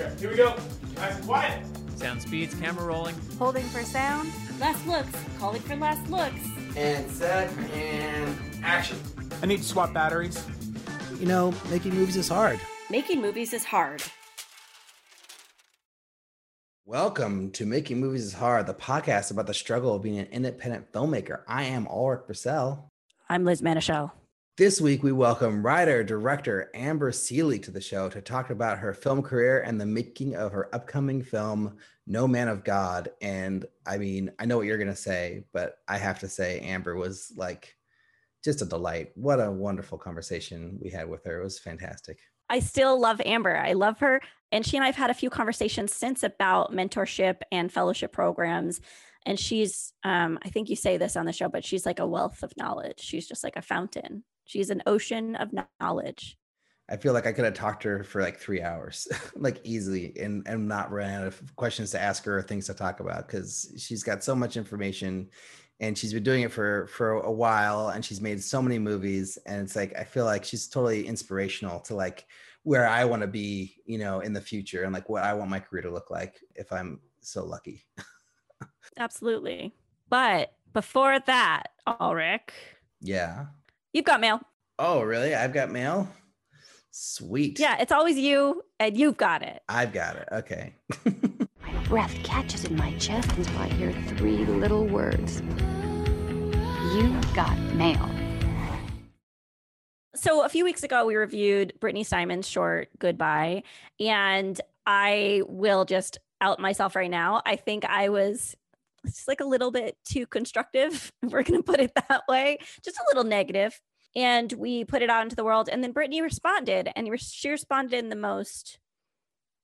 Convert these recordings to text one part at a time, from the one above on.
Okay, here we go. Nice and quiet. Sound speeds, camera rolling. Holding for sound. Last looks. Calling for last looks. And set and action. I need to swap batteries. You know, making movies is hard. Making movies is hard. Welcome to Making Movies is Hard, the podcast about the struggle of being an independent filmmaker. I am Alrik Bursell. I'm Liz Manashil. This week, we welcome writer director Amber Sealey to the show to talk about her film career and the making of her upcoming film, No Man of God. And I mean, I know what you're going to say, but I have to say, Amber was like just a delight. What a wonderful conversation we had with her. It was fantastic. I still love Amber. I love her. And she and I've had a few conversations since about mentorship and fellowship programs. And she's, um, I think you say this on the show, but she's like a wealth of knowledge. She's just like a fountain. She's an ocean of knowledge. I feel like I could have talked to her for like three hours, like easily, and and not run out of questions to ask her or things to talk about because she's got so much information, and she's been doing it for for a while, and she's made so many movies, and it's like I feel like she's totally inspirational to like where I want to be, you know, in the future, and like what I want my career to look like if I'm so lucky. Absolutely, but before that, Alrik. Yeah. You've got mail. Oh, really? I've got mail. Sweet. Yeah, it's always you, and you've got it. I've got it. Okay. my breath catches in my chest until I hear three little words You've got mail. So, a few weeks ago, we reviewed Brittany Simon's short Goodbye, and I will just out myself right now. I think I was it's like a little bit too constructive. We're going to put it that way, just a little negative. And we put it out into the world. And then Brittany responded, and she responded in the most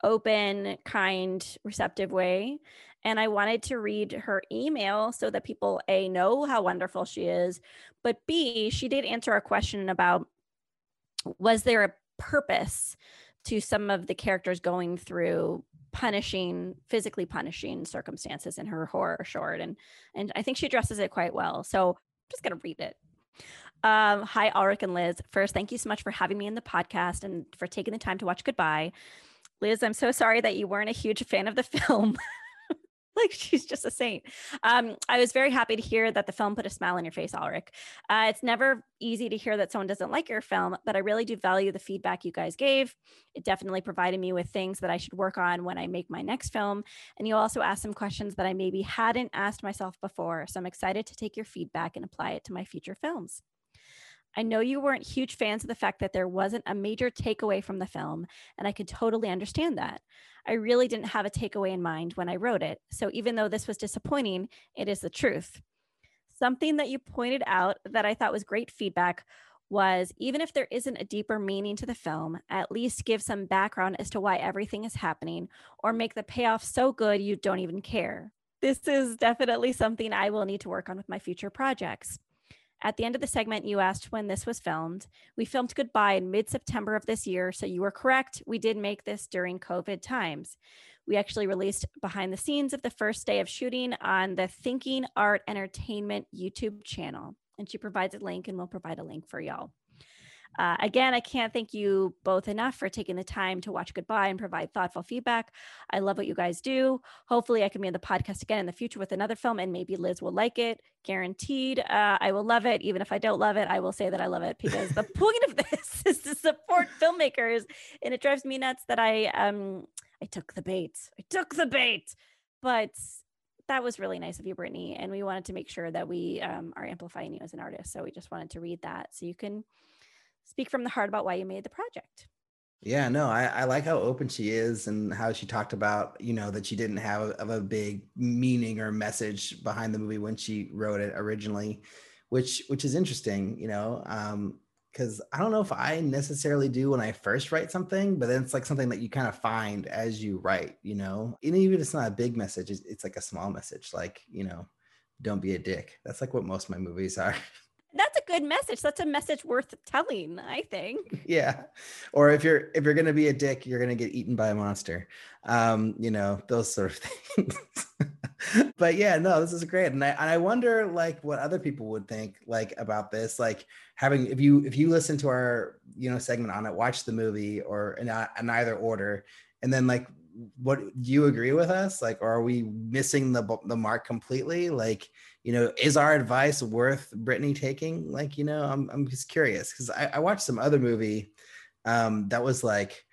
open, kind, receptive way. And I wanted to read her email so that people A, know how wonderful she is, but B, she did answer a question about was there a purpose to some of the characters going through punishing physically punishing circumstances in her horror short and and i think she addresses it quite well so i'm just going to read it. Um, hi alrik and liz. First thank you so much for having me in the podcast and for taking the time to watch goodbye. Liz i'm so sorry that you weren't a huge fan of the film like she's just a saint. Um, I was very happy to hear that the film put a smile on your face, Alrik. Uh, it's never easy to hear that someone doesn't like your film, but I really do value the feedback you guys gave. It definitely provided me with things that I should work on when I make my next film. And you also asked some questions that I maybe hadn't asked myself before. So I'm excited to take your feedback and apply it to my future films. I know you weren't huge fans of the fact that there wasn't a major takeaway from the film, and I could totally understand that. I really didn't have a takeaway in mind when I wrote it. So even though this was disappointing, it is the truth. Something that you pointed out that I thought was great feedback was even if there isn't a deeper meaning to the film, at least give some background as to why everything is happening or make the payoff so good you don't even care. This is definitely something I will need to work on with my future projects. At the end of the segment, you asked when this was filmed. We filmed Goodbye in mid September of this year. So you were correct. We did make this during COVID times. We actually released behind the scenes of the first day of shooting on the Thinking Art Entertainment YouTube channel. And she provides a link, and we'll provide a link for y'all. Uh, again, I can't thank you both enough for taking the time to watch Goodbye and provide thoughtful feedback. I love what you guys do. Hopefully, I can be on the podcast again in the future with another film, and maybe Liz will like it. Guaranteed. Uh, I will love it. Even if I don't love it, I will say that I love it because the point of this is to support filmmakers. And it drives me nuts that I um I took the bait. I took the bait. But that was really nice of you, Brittany. And we wanted to make sure that we um, are amplifying you as an artist. So we just wanted to read that so you can speak from the heart about why you made the project. Yeah, no, I, I like how open she is and how she talked about, you know, that she didn't have a, of a big meaning or message behind the movie when she wrote it originally, which which is interesting, you know, um, because I don't know if I necessarily do when I first write something, but then it's like something that you kind of find as you write, you know, and even if it's not a big message, it's, it's like a small message, like, you know, don't be a dick. That's like what most of my movies are. that's a good message. That's a message worth telling, I think. Yeah. Or if you're if you're gonna be a dick, you're gonna get eaten by a monster. Um, you know, those sort of things. but yeah, no, this is great. And I and I wonder like what other people would think like about this. Like having if you if you listen to our, you know, segment on it, watch the movie or in, in either order, and then like what do you agree with us? Like, are we missing the the mark completely? Like, you know, is our advice worth Brittany taking? Like, you know, I'm I'm just curious because I, I watched some other movie um, that was like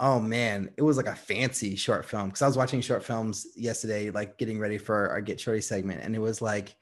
oh man, it was like a fancy short film because I was watching short films yesterday, like getting ready for our Get Shorty segment, and it was like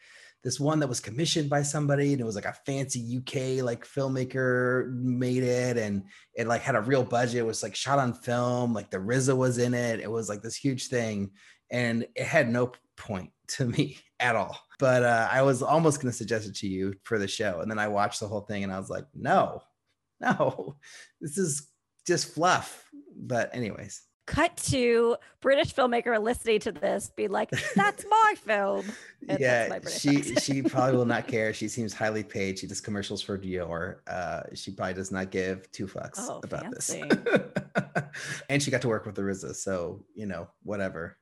this one that was commissioned by somebody, and it was like a fancy UK like filmmaker made it, and it like had a real budget. It was like shot on film, like the RZA was in it. It was like this huge thing, and it had no point to me at all. But uh, I was almost going to suggest it to you for the show, and then I watched the whole thing, and I was like, no, no, this is just fluff. But anyways, cut to British filmmaker listening to this, be like, "That's my film." And yeah, she she probably will not care. She seems highly paid. She does commercials for Dior. Uh, she probably does not give two fucks Oh, about fancy. this. and she got to work with the RZA, so you know whatever.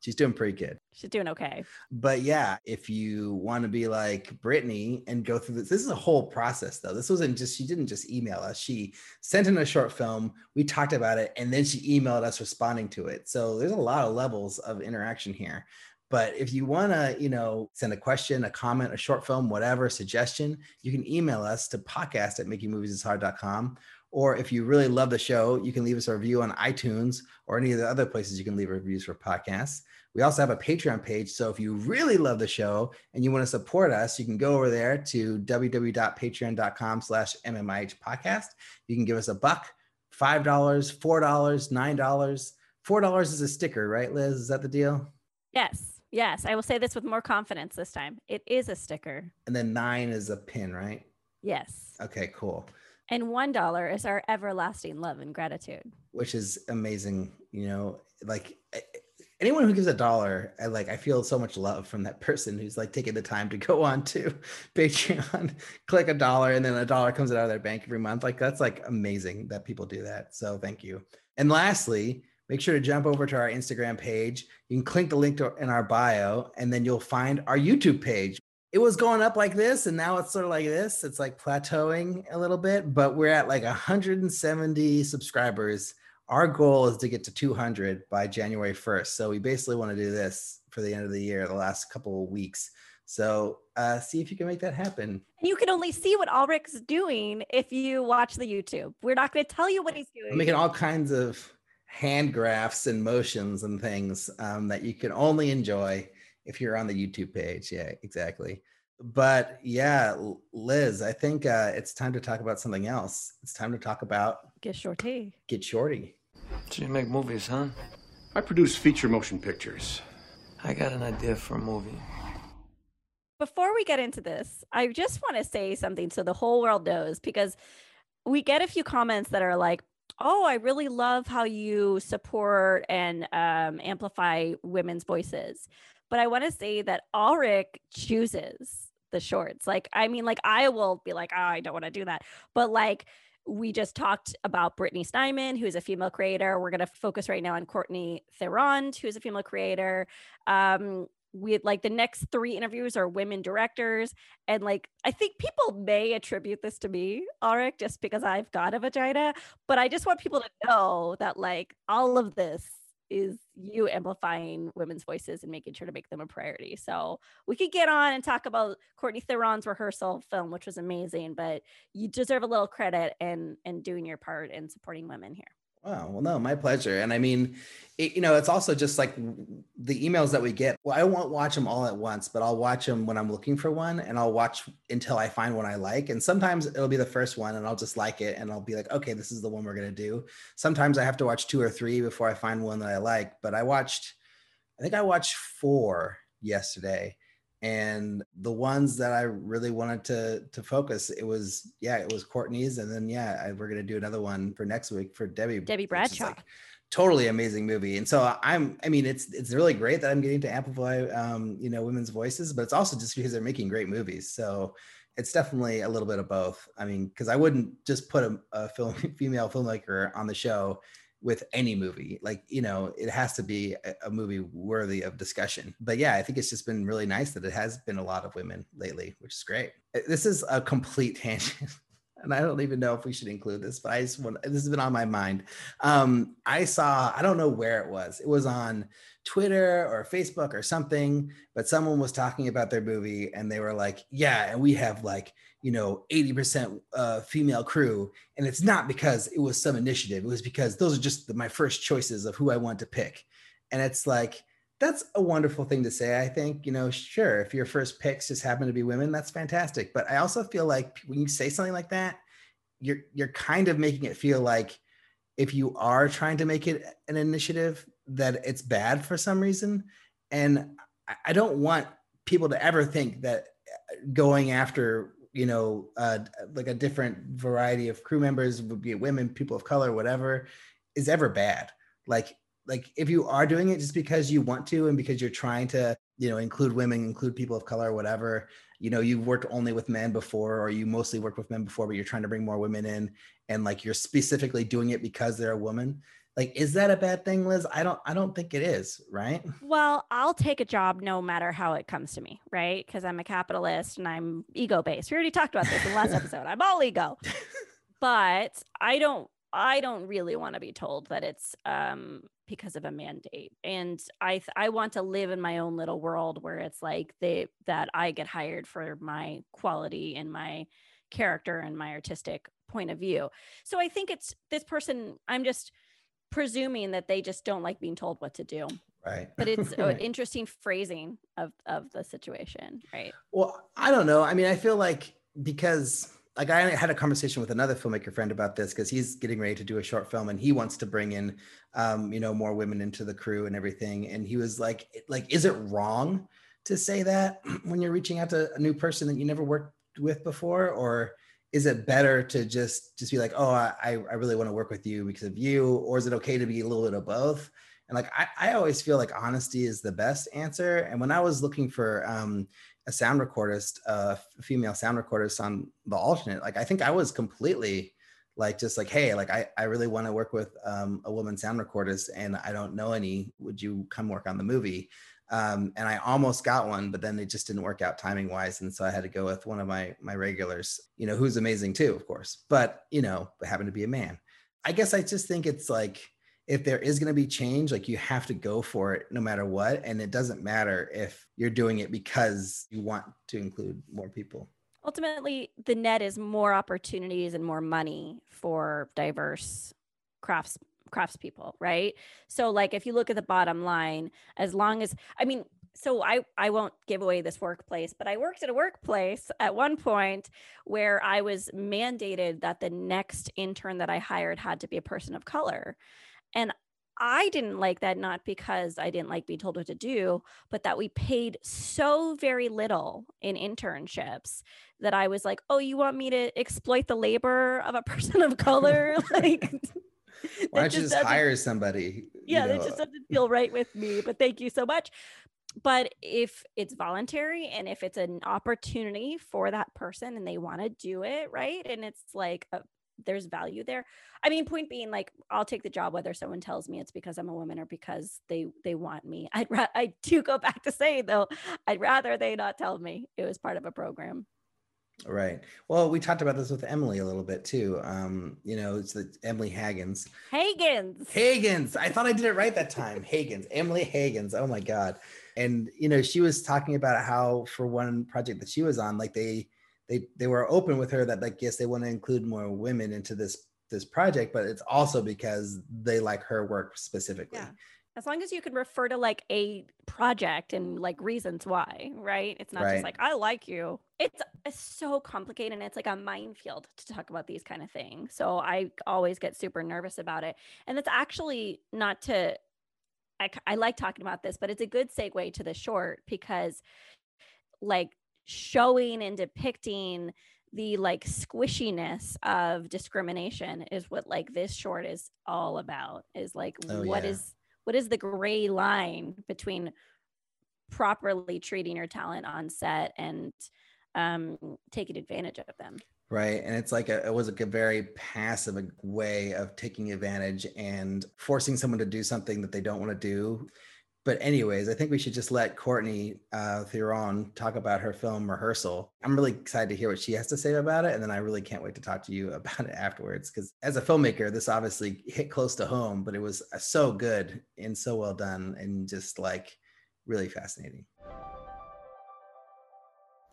She's doing pretty good. She's doing okay. But yeah, if you want to be like Brittany and go through this, this is a whole process though. This wasn't just, she didn't just email us. She sent in a short film. We talked about it and then she emailed us responding to it. So there's a lot of levels of interaction here. But if you want to, you know, send a question, a comment, a short film, whatever, suggestion, you can email us to podcast at makingmoviesishard.com. Or if you really love the show, you can leave us a review on iTunes or any of the other places you can leave reviews for podcasts. We also have a Patreon page. So if you really love the show and you want to support us, you can go over there to www.patreon.com slash MMIH podcast. You can give us a buck, $5, $4, $9. $4 is a sticker, right, Liz? Is that the deal? Yes, yes. I will say this with more confidence this time. It is a sticker. And then nine is a pin, right? Yes. Okay, cool. And one dollar is our everlasting love and gratitude. Which is amazing. You know, like anyone who gives a dollar, I like I feel so much love from that person who's like taking the time to go on to Patreon, click a dollar, and then a dollar comes out of their bank every month. Like that's like amazing that people do that. So thank you. And lastly, make sure to jump over to our Instagram page. You can click the link to, in our bio, and then you'll find our YouTube page. It was going up like this, and now it's sort of like this. It's like plateauing a little bit, but we're at like 170 subscribers. Our goal is to get to 200 by January 1st. So we basically want to do this for the end of the year, the last couple of weeks. So uh, see if you can make that happen. You can only see what Alrik's doing if you watch the YouTube. We're not going to tell you what he's doing. I'm making all kinds of hand graphs and motions and things um, that you can only enjoy if you're on the YouTube page. Yeah, exactly. But yeah, Liz, I think uh, it's time to talk about something else. It's time to talk about Get shorty. Get Shorty. So you make movies, huh? I produce feature motion pictures. I got an idea for a movie. Before we get into this, I just want to say something so the whole world knows because we get a few comments that are like, "Oh, I really love how you support and um, amplify women's voices," but I want to say that Alrik chooses the shorts. Like, I mean, like I will be like, "Oh, I don't want to do that," but like we just talked about Brittany Steinman, who is a female creator. We're going to focus right now on Courtney Therond, who is a female creator. Um, we like the next three interviews are women directors. And like, I think people may attribute this to me, Alrik, just because I've got a vagina. But I just want people to know that like all of this is you amplifying women's voices and making sure to make them a priority. So we could get on and talk about Courtney Therond's rehearsal film, which was amazing, but you deserve a little credit and and doing your part in supporting women here. Wow. Well, no, my pleasure. And I mean, it, you know, it's also just like the emails that we get. Well, I won't watch them all at once, but I'll watch them when I'm looking for one and I'll watch until I find one I like. And sometimes it'll be the first one and I'll just like it and I'll be like, okay, this is the one we're going to do. Sometimes I have to watch two or three before I find one that I like. But I watched, I think I watched four yesterday and the ones that I really wanted to to focus, it was yeah, it was Courtney's, and then yeah, I, we're gonna do another one for next week for Debbie. Debbie Bradshaw. Totally amazing movie, and so I'm. I mean, it's it's really great that I'm getting to amplify, um, you know, women's voices, but it's also just because they're making great movies. So it's definitely a little bit of both. I mean, because I wouldn't just put a, a film female filmmaker on the show with any movie like you know it has to be a, a movie worthy of discussion but yeah i think it's just been really nice that it has been a lot of women lately which is great this is a complete tangent and I don't even know if we should include this, but I just want this has been on my mind. Um, I saw, I don't know where it was. It was on Twitter or Facebook or something, but someone was talking about their movie and they were like, Yeah, and we have like, you know, 80% uh, female crew. And it's not because it was some initiative, it was because those are just the, my first choices of who I want to pick. And it's like, that's a wonderful thing to say. I think, you know, sure, if your first picks just happen to be women, that's fantastic. But I also feel like when you say something like that, you're you're kind of making it feel like if you are trying to make it an initiative, that it's bad for some reason. And I don't want people to ever think that uh, going after you know uh, like a different variety of crew members would be women people of color whatever is ever bad like like if you are doing it just because you want to and because you're trying to you know include women include people of color whatever you know you've worked only with men before or you mostly worked with men before but you're trying to bring more women in and like you're specifically doing it because they're a woman like is that a bad thing liz? I don't i don't think it is right? Well i'll take a job no matter how it comes to me right? Because i'm a capitalist and i'm ego based we already talked about this in the last episode. I'm all ego. But i don't i don't really want to be told that it's um because of a mandate and i th- i want to live in my own little world where it's like they that i get hired for my quality and my character and my artistic point of view. So i think it's this person i'm just presuming that they just don't like being told what to do. Right. But it's an interesting phrasing of of the situation right? Well i don't know i mean i feel like because like I had a conversation with another filmmaker friend about this because he's getting ready to do a short film and he wants to bring in, um, you know, more women into the crew and everything. And he was like, like, is it wrong to say that when you're reaching out to a new person that you never worked with before, or is it better to just just be like, oh, I I really want to work with you because of you, or is it okay to be a little bit of both? And like I, I always feel like honesty is the best answer. And when I was looking for um, a sound recordist, a female sound recordist on the alternate, like I think I was completely like just like, hey, like I, I really want to work with um, a woman sound recordist and I don't know any. Would you come work on the movie? Um, and I almost got one, but then it just didn't work out timing wise, and so I had to go with one of my my regulars, you know, who's amazing too, of course, but you know, happened to be a man. I guess I just think it's like if there is going to be change, like you have to go for it no matter what. And it doesn't matter if you're doing it because you want to include more people. Ultimately, the net is more opportunities and more money for diverse crafts craftspeople, right? So like if you look at the bottom line, as long as I mean, so I I won't give away this workplace, but I worked at a workplace at one point where I was mandated that the next intern that I hired had to be a person of color. And I didn't like that, not because I didn't like being told what to do, but that we paid so very little in internships that I was like, oh, you want me to exploit the labor of a person of color? like, why don't you just hire somebody? Yeah, know? that just doesn't feel right with me, but thank you so much. But if it's voluntary and if it's an opportunity for that person and they want to do it, right? And it's like a, there's value there. I mean, point being, like, I'll take the job whether someone tells me it's because I'm a woman or because they they want me. I'd ra- I do go back to say though, I'd rather they not tell me it was part of a program. Right. Well, we talked about this with Emily a little bit too. Um, you know, it's the Emily Hagins. Hagins. Hagins. I thought I did it right that time. Hagins. Emily Hagins. Oh my God. And you know, she was talking about how for one project that she was on, like they they they were open with her that like yes they want to include more women into this this project but it's also because they like her work specifically. Yeah. As long as you can refer to like a project and like reasons why right? It's not right. just like i like you. It's, it's so complicated and it's like a minefield to talk about these kind of things. So i always get super nervous about it. And it's actually not to I, I like talking about this but it's a good segue to the short because like showing and depicting the like squishiness of discrimination is what like this short is all about is like oh, what yeah. is what is the gray line between properly treating your talent on set and um taking advantage of them right and it's like a, it was like a very passive way of taking advantage and forcing someone to do something that they don't want to do But anyways, I think we should just let Courtney uh, Therond talk about her film rehearsal. I'm really excited to hear what she has to say about it, and then I really can't wait to talk to you about it afterwards. Because as a filmmaker, this obviously hit close to home, but it was uh, so good and so well done, and just like really fascinating.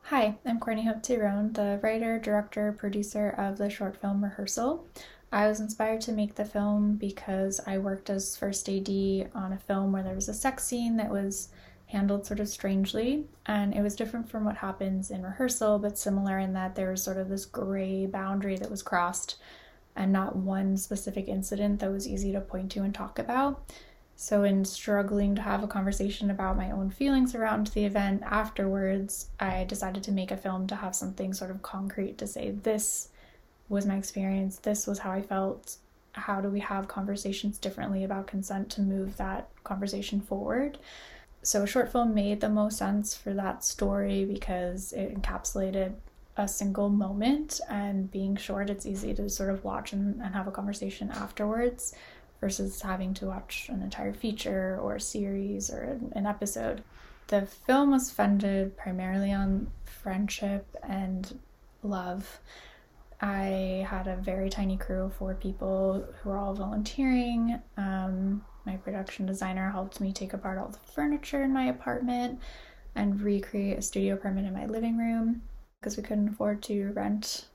Hi, I'm Courtney Hope Therond, the writer, director, producer of the short film Rehearsal. I was inspired to make the film because I worked as first AD on a film where there was a sex scene that was handled sort of strangely, and it was different from what happens in rehearsal, but similar in that there was sort of this gray boundary that was crossed and not one specific incident that was easy to point to and talk about. So, in struggling to have a conversation about my own feelings around the event afterwards, I decided to make a film to have something sort of concrete to say, this was my experience, this was how I felt. How do we have conversations differently about consent to move that conversation forward? So, a short film made the most sense for that story because it encapsulated a single moment, and being short, it's easy to sort of watch and, and have a conversation afterwards versus having to watch an entire feature or a series or an, an episode. The film was funded primarily on friendship and love. I had a very tiny crew of four people who were all volunteering. Um, my production designer helped me take apart all the furniture in my apartment and recreate a studio apartment in my living room because we couldn't afford to rent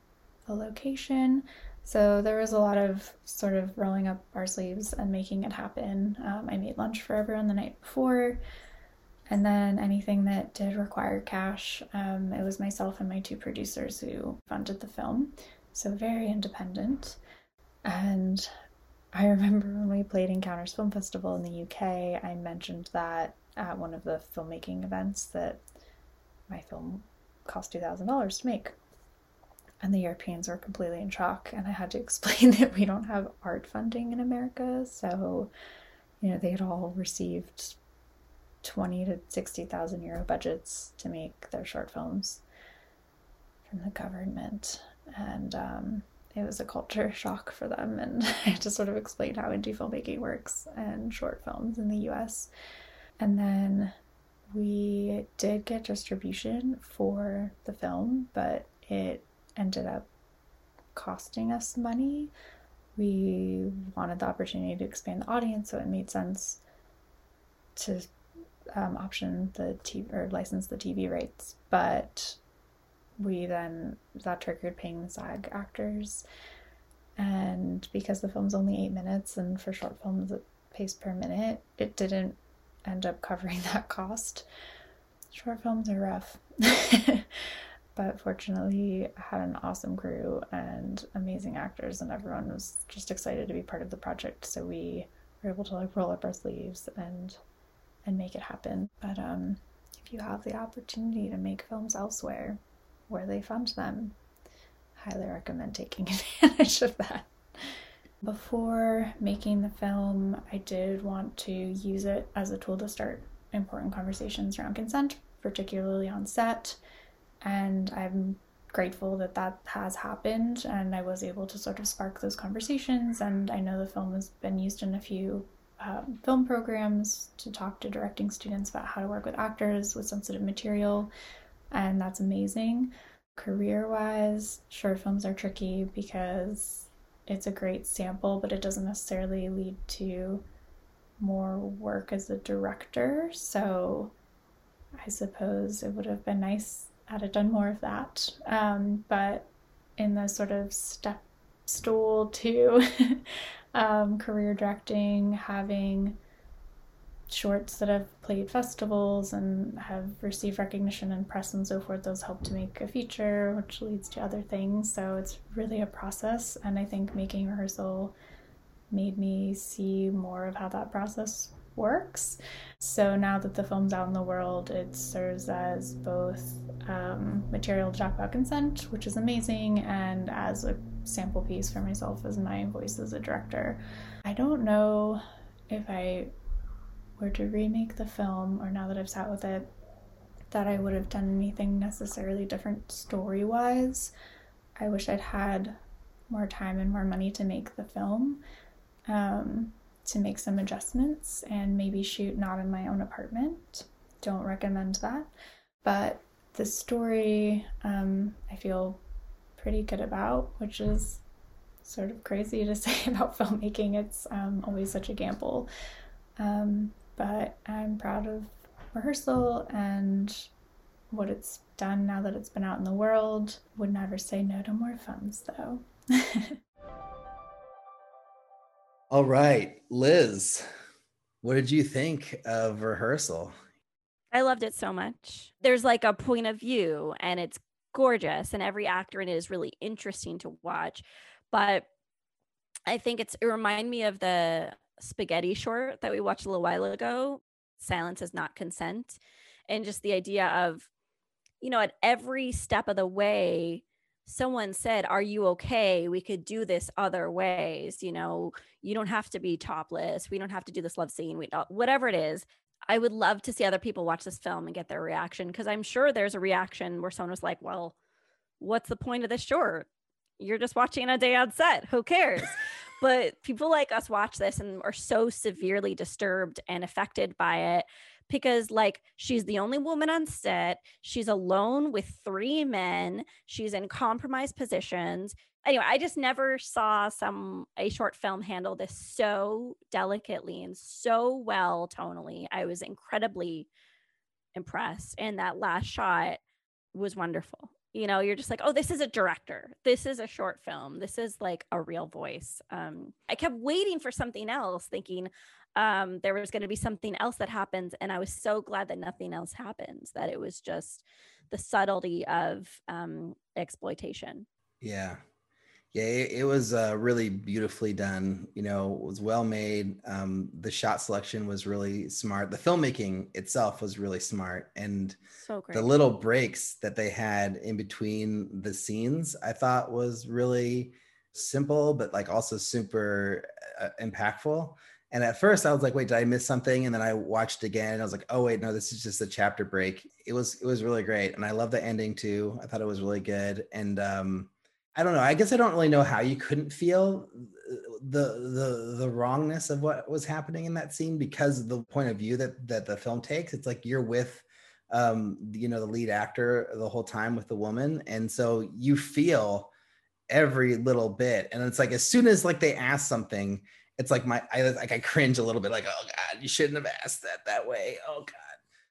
a location. So there was a lot of sort of rolling up our sleeves and making it happen. Um, I made lunch for everyone the night before. And then anything that did require cash, um, it was myself and my two producers who funded the film. So very independent. And I remember when we played Encounters Film Festival in the UK, I mentioned that at one of the filmmaking events that my film cost $2,000 to make and the Europeans were completely in shock. And I had to explain that we don't have art funding in America. So, you know, they had all received 20 to 60,000 euro budgets to make their short films from the government. And um, it was a culture shock for them. And I had to sort of explain how indie filmmaking works and short films in the US. And then we did get distribution for the film, but it ended up costing us money. We wanted the opportunity to expand the audience, so it made sense to um, option the TV or license the TV rights. But we then that triggered paying the SAG actors, and because the film's only eight minutes, and for short films it pays per minute, it didn't end up covering that cost. Short films are rough. but fortunately I had an awesome crew and amazing actors and everyone was just excited to be part of the project so we were able to like roll up our sleeves and and make it happen. But um if you have the opportunity to make films elsewhere where they fund them highly recommend taking advantage of that. Before making the film i did want to use it as a tool to start important conversations around consent particularly on set. And I'm grateful that that has happened and I was able to sort of spark those conversations. And I know the film has been used in a few um, film programs to talk to directing students about how to work with actors with sensitive material, and that's amazing. Career wise, short films are tricky because it's a great sample, but it doesn't necessarily lead to more work as a director. So I suppose it would have been nice had I done more of that. Um, but in the sort of step stool to um, career directing, having shorts that have played festivals and have received recognition in press and so forth, those help to make a feature, which leads to other things. So it's really a process. And I think making rehearsal made me see more of how that process works. So now that the film's out in the world, it serves as both um, material to talk about consent, which is amazing, and as a sample piece for myself as my voice as a director. I don't know if I were to remake the film, or now that I've sat with it, that I would have done anything necessarily different story wise. I wish I'd had more time and more money to make the film. Um, to make some adjustments and maybe shoot not in my own apartment. Don't recommend that. But the story um, I feel pretty good about, which is sort of crazy to say about filmmaking. It's um, always such a gamble. Um, but I'm proud of rehearsal and what it's done now that it's been out in the world. Would never say no to more funds, though. All right, Liz, what did you think of rehearsal? I loved it so much. There's like a point of view and it's gorgeous and every actor in it is really interesting to watch. But I think it's it reminded me of the spaghetti short that we watched a little while ago, Silence is not consent. And just the idea of, you know, at every step of the way, someone said, Are you okay? We could do this other ways. You know, you don't have to be topless. We don't have to do this love scene. We don't, whatever it is. I would love to see other people watch this film and get their reaction because I'm sure there's a reaction where someone was like, Well, what's the point of this short? You're just watching a day on set. Who cares? but people like us watch this and are so severely disturbed and affected by it because like she's the only woman on set she's alone with three men she's in compromised positions anyway i just never saw some a short film handle this so delicately and so well tonally i was incredibly impressed and that last shot was wonderful you know you're just like oh this is a director this is a short film this is like a real voice um i kept waiting for something else thinking um, there was going to be something else that happens. And I was so glad that nothing else happens, that it was just the subtlety of um, exploitation. Yeah. Yeah, it, it was uh, really beautifully done. You know, it was well made. Um, the shot selection was really smart. The filmmaking itself was really smart, and so great. the little breaks that they had in between the scenes, I thought was really simple, but like also super uh, impactful. And at first I was like, wait, did I miss something? And then I watched again and I was like, oh wait, no, this is just a chapter break. It was it was really great. And I love the ending too. I thought it was really good. And um I don't know. I guess I don't really know how you couldn't feel the the the wrongness of what was happening in that scene because of the point of view that that the film takes. It's like you're with um you know the lead actor the whole time with the woman and so you feel every little bit and it's like as soon as like they ask something it's like my I like I cringe a little bit, like, oh God, you shouldn't have asked that that way. Oh God.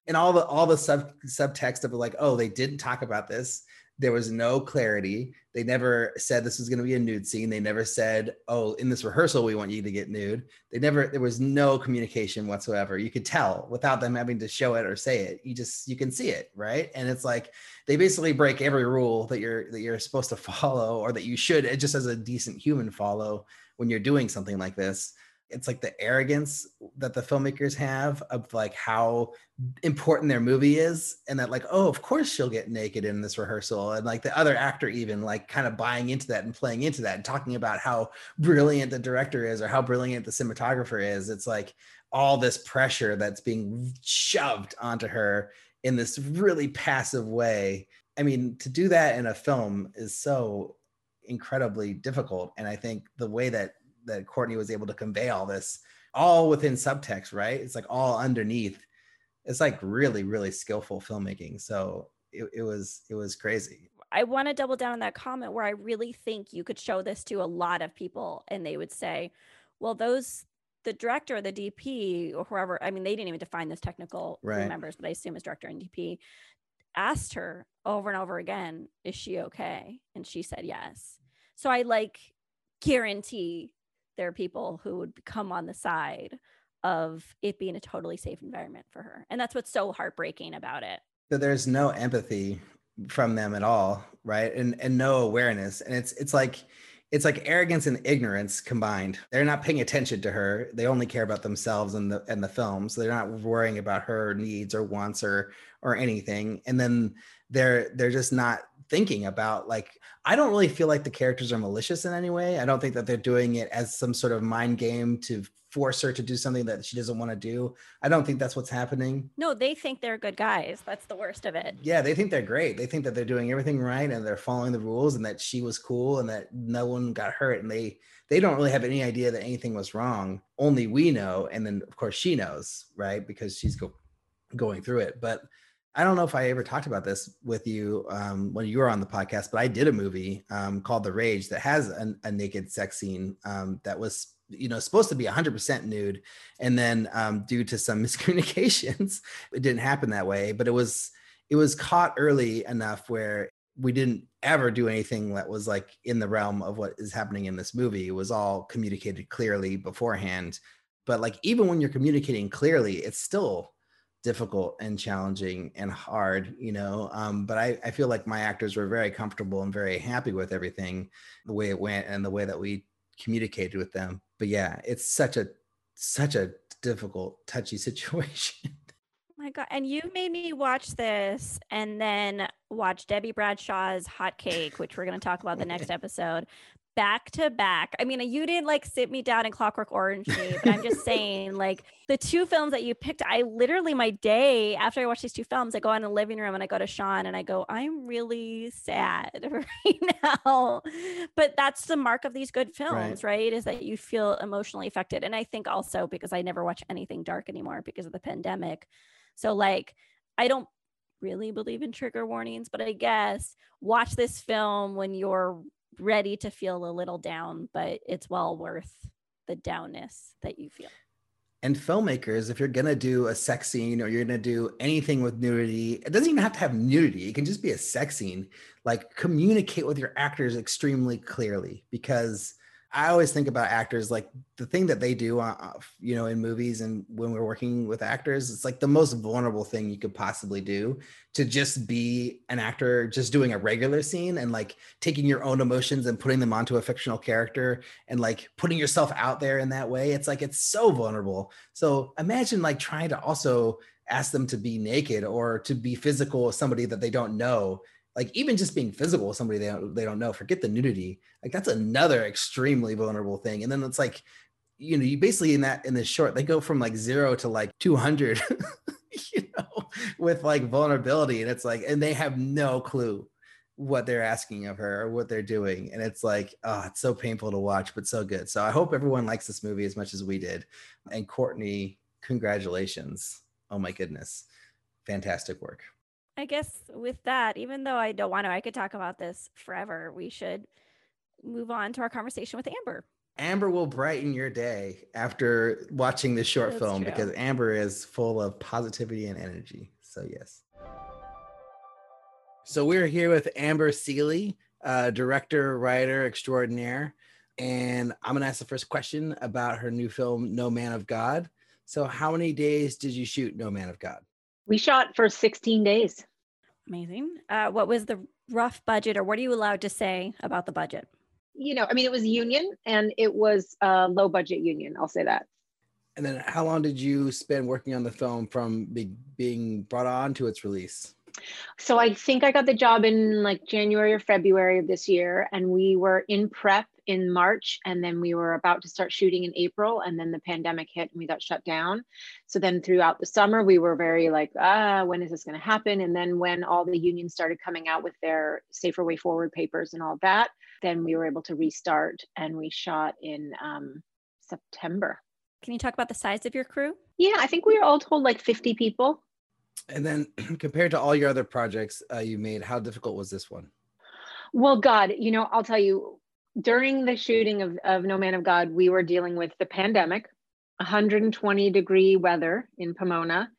And all the all the sub subtext of like, oh, they didn't talk about this. There was no clarity. They never said this was going to be a nude scene. They never said, "Oh, in this rehearsal, we want you to get nude." They never. There was no communication whatsoever. You could tell without them having to show it or say it. You just you can see it, right? And it's like they basically break every rule that you're that you're supposed to follow or that you should, just as a decent human, follow when you're doing something like this it's like the arrogance that the filmmakers have of like how important their movie is and that like oh of course she'll get naked in this rehearsal and like the other actor even like kind of buying into that and playing into that and talking about how brilliant the director is or how brilliant the cinematographer is it's like all this pressure that's being shoved onto her in this really passive way i mean to do that in a film is so incredibly difficult. And I think the way that that Courtney was able to convey all this, all within subtext, right? It's like all underneath. It's like really, really skillful filmmaking. So it, it was it was crazy. I want to double down on that comment where I really think you could show this to a lot of people and they would say, well, those the director or the DP or whoever, I mean, they didn't even define this technical right. members, but I assume as director and DP, asked her over and over again, is she okay? And she said yes. So I like guarantee there are people who would come on the side of it being a totally safe environment for her. And that's what's so heartbreaking about it. So there's no empathy from them at all, right? And and no awareness. And it's it's like it's like arrogance and ignorance combined. They're not paying attention to her. They only care about themselves and the and the film. So they're not worrying about her needs or wants or or anything. And then they're they're just not thinking about like i don't really feel like the characters are malicious in any way. I don't think that they're doing it as some sort of mind game to force her to do something that she doesn't want to do. I don't think that's what's happening. No, they think they're good guys. That's the worst of it. yeah they think they're great. They think that they're doing everything right and they're following the rules and that she was cool and that no one got hurt and they they don't really have any idea that anything was wrong. Only we know and then of course she knows right? Because she's go, going through it. But i don't know if i ever talked about this with you um, when you were on the podcast but i did a movie um, called the rage that has a, a naked sex scene um, that was you know supposed to be 100% nude and then um, due to some miscommunications it didn't happen that way but it was it was caught early enough where we didn't ever do anything that was like in the realm of what is happening in this movie. It was all communicated clearly beforehand but like even when you're communicating clearly it's still difficult and challenging and hard you know um, but I, I feel like my actors were very comfortable and very happy with everything the way it went and the way that we communicated with them but yeah it's such a such a difficult touchy situation Oh my god! And you made me watch this, and then watch Debbie Bradshaw's Hot Cake, which we're going to talk about the next episode, back to back. I mean, you didn't like sit me down in Clockwork Orange, me, but I'm just saying, like the two films that you picked, I literally my day after I watch these two films, I go in the living room and I go to Sean and I go, I'm really sad right now. But that's the mark of these good films, right? Is that you feel emotionally affected, and I think also because I never watch anything dark anymore because of the pandemic. So like I don't really believe in trigger warnings, but I guess watch this film when you're ready to feel a little down, but it's well worth the downness that you feel. and filmmakers if you're gonna do a sex scene or you're gonna do anything with nudity it doesn't even have to have nudity it can just be a sex scene like communicate with your actors extremely clearly because i always think about actors like the thing that they do uh, you know in movies and when we're working with actors it's like the most vulnerable thing you could possibly do to just be an actor just doing a regular scene and like taking your own emotions and putting them onto a fictional character and like putting yourself out there in that way. It's like it's so vulnerable. So imagine like trying to also ask them to be naked or to be physical with somebody that they don't know like even just being physical with somebody they don't, they don't know forget the nudity. Like that's another extremely vulnerable thing. And then it's like you know you basically in that in this short they go from like zero to like 200 you know with like vulnerability. And it's like and they have no clue what they're asking of her or what they're doing. And it's like oh it's so painful to watch but so good. So i hope everyone likes this movie as much as we did. And courtney congratulations. Oh my goodness. Fantastic work I guess with that, even though I don't want to, I could talk about this forever. We should move on to our conversation with Amber. Amber will brighten your day after watching this short That's film true. because Amber is full of positivity and energy. So, yes. So, we're here with Amber Sealey, uh, director, writer extraordinaire. And I'm going to ask the first question about her new film, No Man of God. So, how many days did you shoot No Man of God? We shot for 16 days. Amazing. Uh, what was the rough budget, or what are you allowed to say about the budget? You know, I mean, it was union and it was a low budget union. I'll say that. And then, how long did you spend working on the film from be- being brought on to its release? So I think I got the job in like January or February of this year, and we were in prep in March, and then we were about to start shooting in April, and then the pandemic hit and we got shut down. So then throughout the summer, we were very like, ah, when is this going to happen? And then when all the unions started coming out with their safer way forward papers and all that, then we were able to restart, and we shot in um, September. Can you talk about the size of your crew? Yeah, I think we were all told like 50 people. And then, compared to all your other projects uh, you made, how difficult was this one? Well, God, you know, I'll tell you, during the shooting of, of No Man of God, we were dealing with the pandemic, 120 degree weather in Pomona.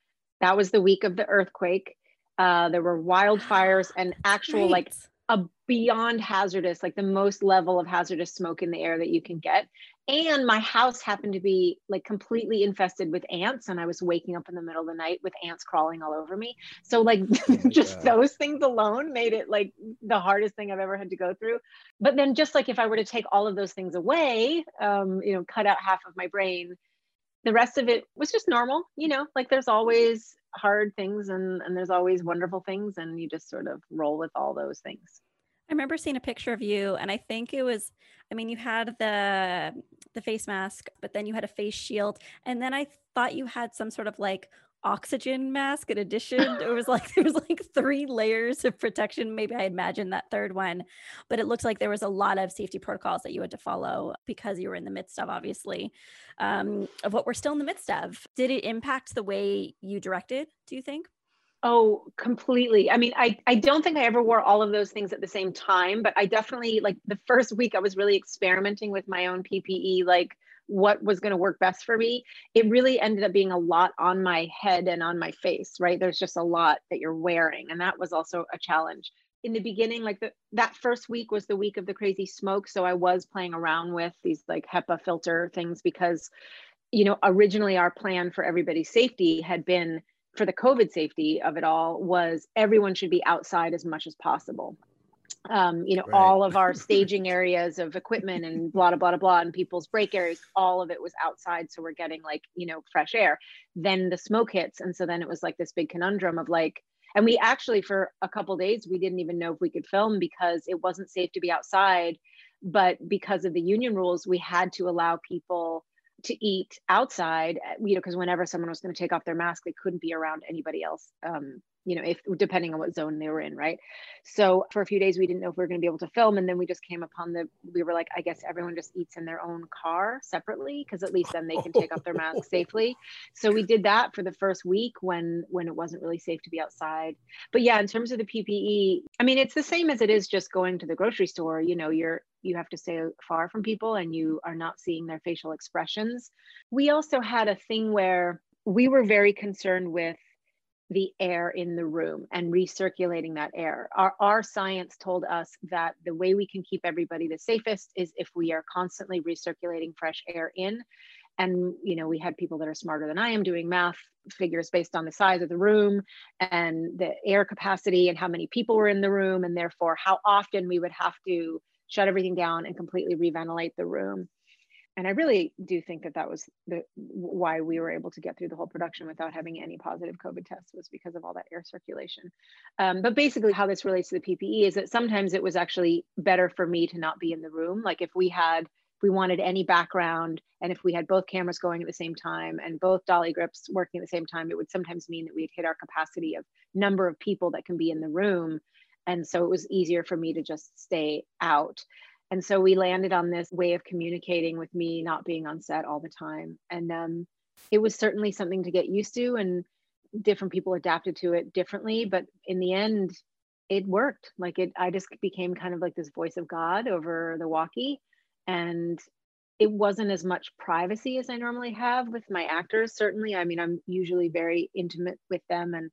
That was the week of the earthquake. Uh, there were wildfires and actual, like, a beyond hazardous, like the most level of hazardous smoke in the air that you can get. And my house happened to be like completely infested with ants, and I was waking up in the middle of the night with ants crawling all over me. So, like, just God. those things alone made it like the hardest thing I've ever had to go through. But then, just like if I were to take all of those things away, um, you know, cut out half of my brain, the rest of it was just normal, you know, like there's always hard things and and there's always wonderful things and you just sort of roll with all those things I remember seeing a picture of you, and I think it was, I mean, you had the the face mask, but then you had a face shield, and then I thought you had some sort of like oxygen mask in addition. it was like there was like three layers of protection. Maybe I imagined that third one, but it looked like there was a lot of safety protocols that you had to follow because you were in the midst of obviously um, of what we're still in the midst of. Did it impact the way you directed? Do you think? Oh, completely. I mean, I, I don't think I ever wore all of those things at the same time, but I definitely like the first week I was really experimenting with my own PPE, like what was going to work best for me. It really ended up being a lot on my head and on my face, right? There's just a lot that you're wearing. And that was also a challenge. In the beginning, like the, that first week was the week of the crazy smoke. So I was playing around with these like HEPA filter things because, you know, originally our plan for everybody's safety had been for the COVID safety of it all was everyone should be outside as much as possible. Um, you know, right. all of our staging areas of equipment and blah, blah, blah, blah, and people's break areas, all of it was outside. So we're getting like, you know, fresh air. Then the smoke hits. And so then it was like this big conundrum of like, and we actually, for a couple days, we didn't even know if we could film because it wasn't safe to be outside. But because of the union rules, we had to allow people to eat outside, eh, you know, because whenever someone was going to take off their mask, they couldn't be around anybody else. Um, you know, if depending on what zone they were in, right? So for a few days, we didn't know if we were going to be able to film, and then we just came upon the. We were like, I guess everyone just eats in their own car separately, because at least then they can take off their mask safely. So we did that for the first week when when it wasn't really safe to be outside. But yeah, in terms of the PPE, I mean, it's the same as it is just going to the grocery store. You know, you're you have to stay far from people and you are not seeing their facial expressions. We also had a thing where we were very concerned with the air in the room and recirculating that air. Our, our science told us that the way we can keep everybody the safest is if we are constantly recirculating fresh air in. And, you know, we had people that are smarter than I am doing math figures based on the size of the room and the air capacity and how many people were in the room, and therefore how often we would have to shut everything down and completely reventilate the room and I really do think that that was the why we were able to get through the whole production without having any positive COVID tests was because of all that air circulation. Um, but basically, how this relates to the PPE is that sometimes it was actually better for me to not be in the room. Like if we had, if we wanted any background, and if we had both cameras going at the same time and both dolly grips working at the same time, it would sometimes mean that we'd hit our capacity of number of people that can be in the room. And so it was easier for me to just stay out. And so we landed on this way of communicating with me not being on set all the time. And um, it was certainly something to get used to, and different people adapted to it differently. But in the end, it worked. Like it, I just became kind of like this voice of God over the walkie. And it wasn't as much privacy as I normally have with my actors. Certainly, I mean, I'm usually very intimate with them and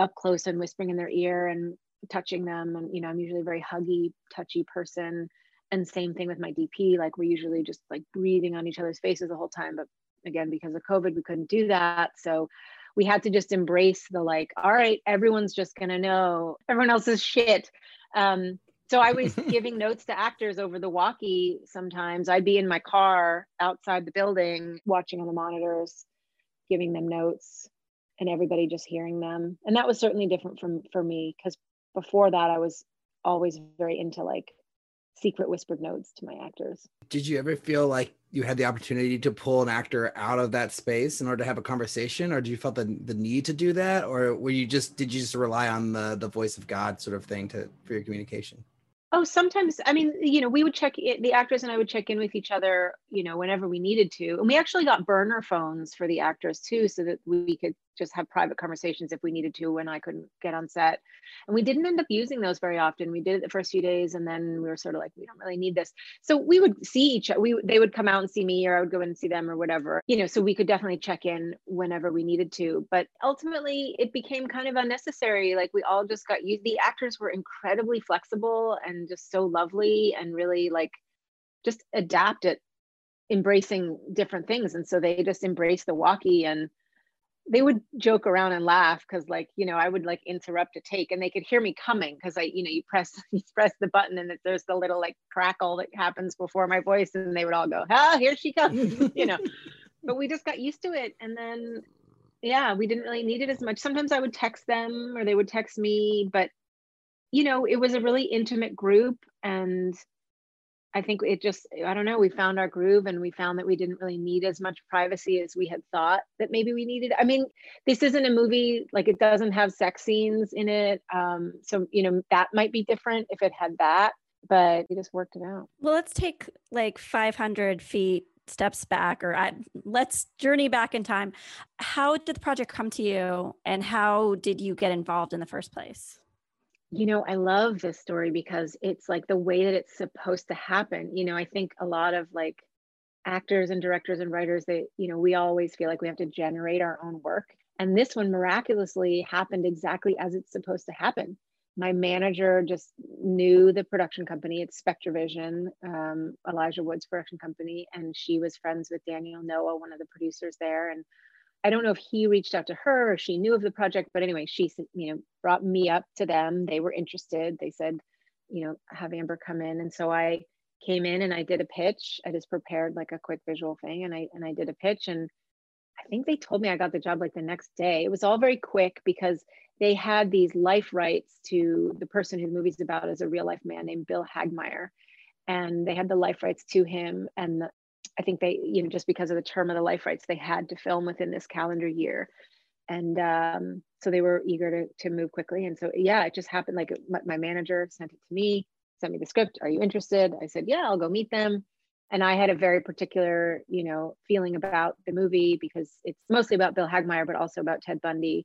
up close and whispering in their ear and touching them. And, you know, I'm usually a very huggy, touchy person and same thing with my dp like we're usually just like breathing on each other's faces the whole time but again because of covid we couldn't do that. So we had to just embrace the like all right everyone's just gonna know. Everyone else's shit. Um, so i was giving notes to actors over the walkie sometimes. I'd be in my car outside the building watching on the monitors giving them notes and everybody just hearing them. And that was certainly different from for me because before that i was always very into like secret whispered notes to my actors. Did you ever feel like you had the opportunity to pull an actor out of that space in order to have a conversation, or did you felt the, the need to do that, or were you just did you just rely on the the voice of God sort of thing to for your communication? Oh, sometimes I mean, you know, we would check it, the actors and I would check in with each other, you know, whenever we needed to, and we actually got burner phones for the actors too, so that we could just have private conversations if we needed to when I couldn't get on set. And we didn't end up using those very often. We did it the first few days and then we were sort of like, we don't really need this. So we would see each other. We they would come out and see me or I would go in and see them or whatever. You know, so we could definitely check in whenever we needed to. But ultimately it became kind of unnecessary. Like we all just got used. The actors were incredibly flexible and just so lovely and really like just adapt at embracing different things. And so they just embraced the walkie and they would joke around and laugh because like you know i would like interrupt a take and they could hear me coming because i you know you press you press the button and there's the little like crackle that happens before my voice and they would all go ah here she comes you know but we just got used to it and then yeah, we didn't really need it as much. Sometimes I would text them or they would text me, but you know, it was a really intimate group and I think it just, I don't know, we found our groove and we found that we didn't really need as much privacy as we had thought that maybe we needed. I mean, this isn't a movie, like it doesn't have sex scenes in it. Um, so, you know, that might be different if it had that, but we just worked it out. Well, let's take like 500 feet steps back or I, let's journey back in time. How did the project come to you and how did you get involved in the first place? You know, I love this story because it's like the way that it's supposed to happen. You know, I think a lot of like actors and directors and writers, they, you know, we always feel like we have to generate our own work. And this one miraculously happened exactly as it's supposed to happen. My manager just knew the production company. It's SpectreVision, um, Elijah Wood's production company, and she was friends with Daniel Noah, one of the producers there. And I don't know if he reached out to her or she knew of the project, but anyway, she you know brought me up to them. They were interested. They said, you know, have Amber come in, and so I came in and I did a pitch. I just prepared like a quick visual thing, and I and I did a pitch, and I think they told me I got the job like the next day. It was all very quick because they had these life rights to the person who the movie's about is a real life man named Bill Hagmaier, and they had the life rights to him and the, I think they, you know, just because of the term of the life rights, they had to film within this calendar year. And um, so they were eager to, to move quickly. And so, yeah, it just happened. Like my, manager sent it to me, sent me the script. Are you interested? I said, yeah, I'll go meet them. And I had a very particular, you know, feeling about the movie because it's mostly about Bill Hagmaier, but also about Ted Bundy.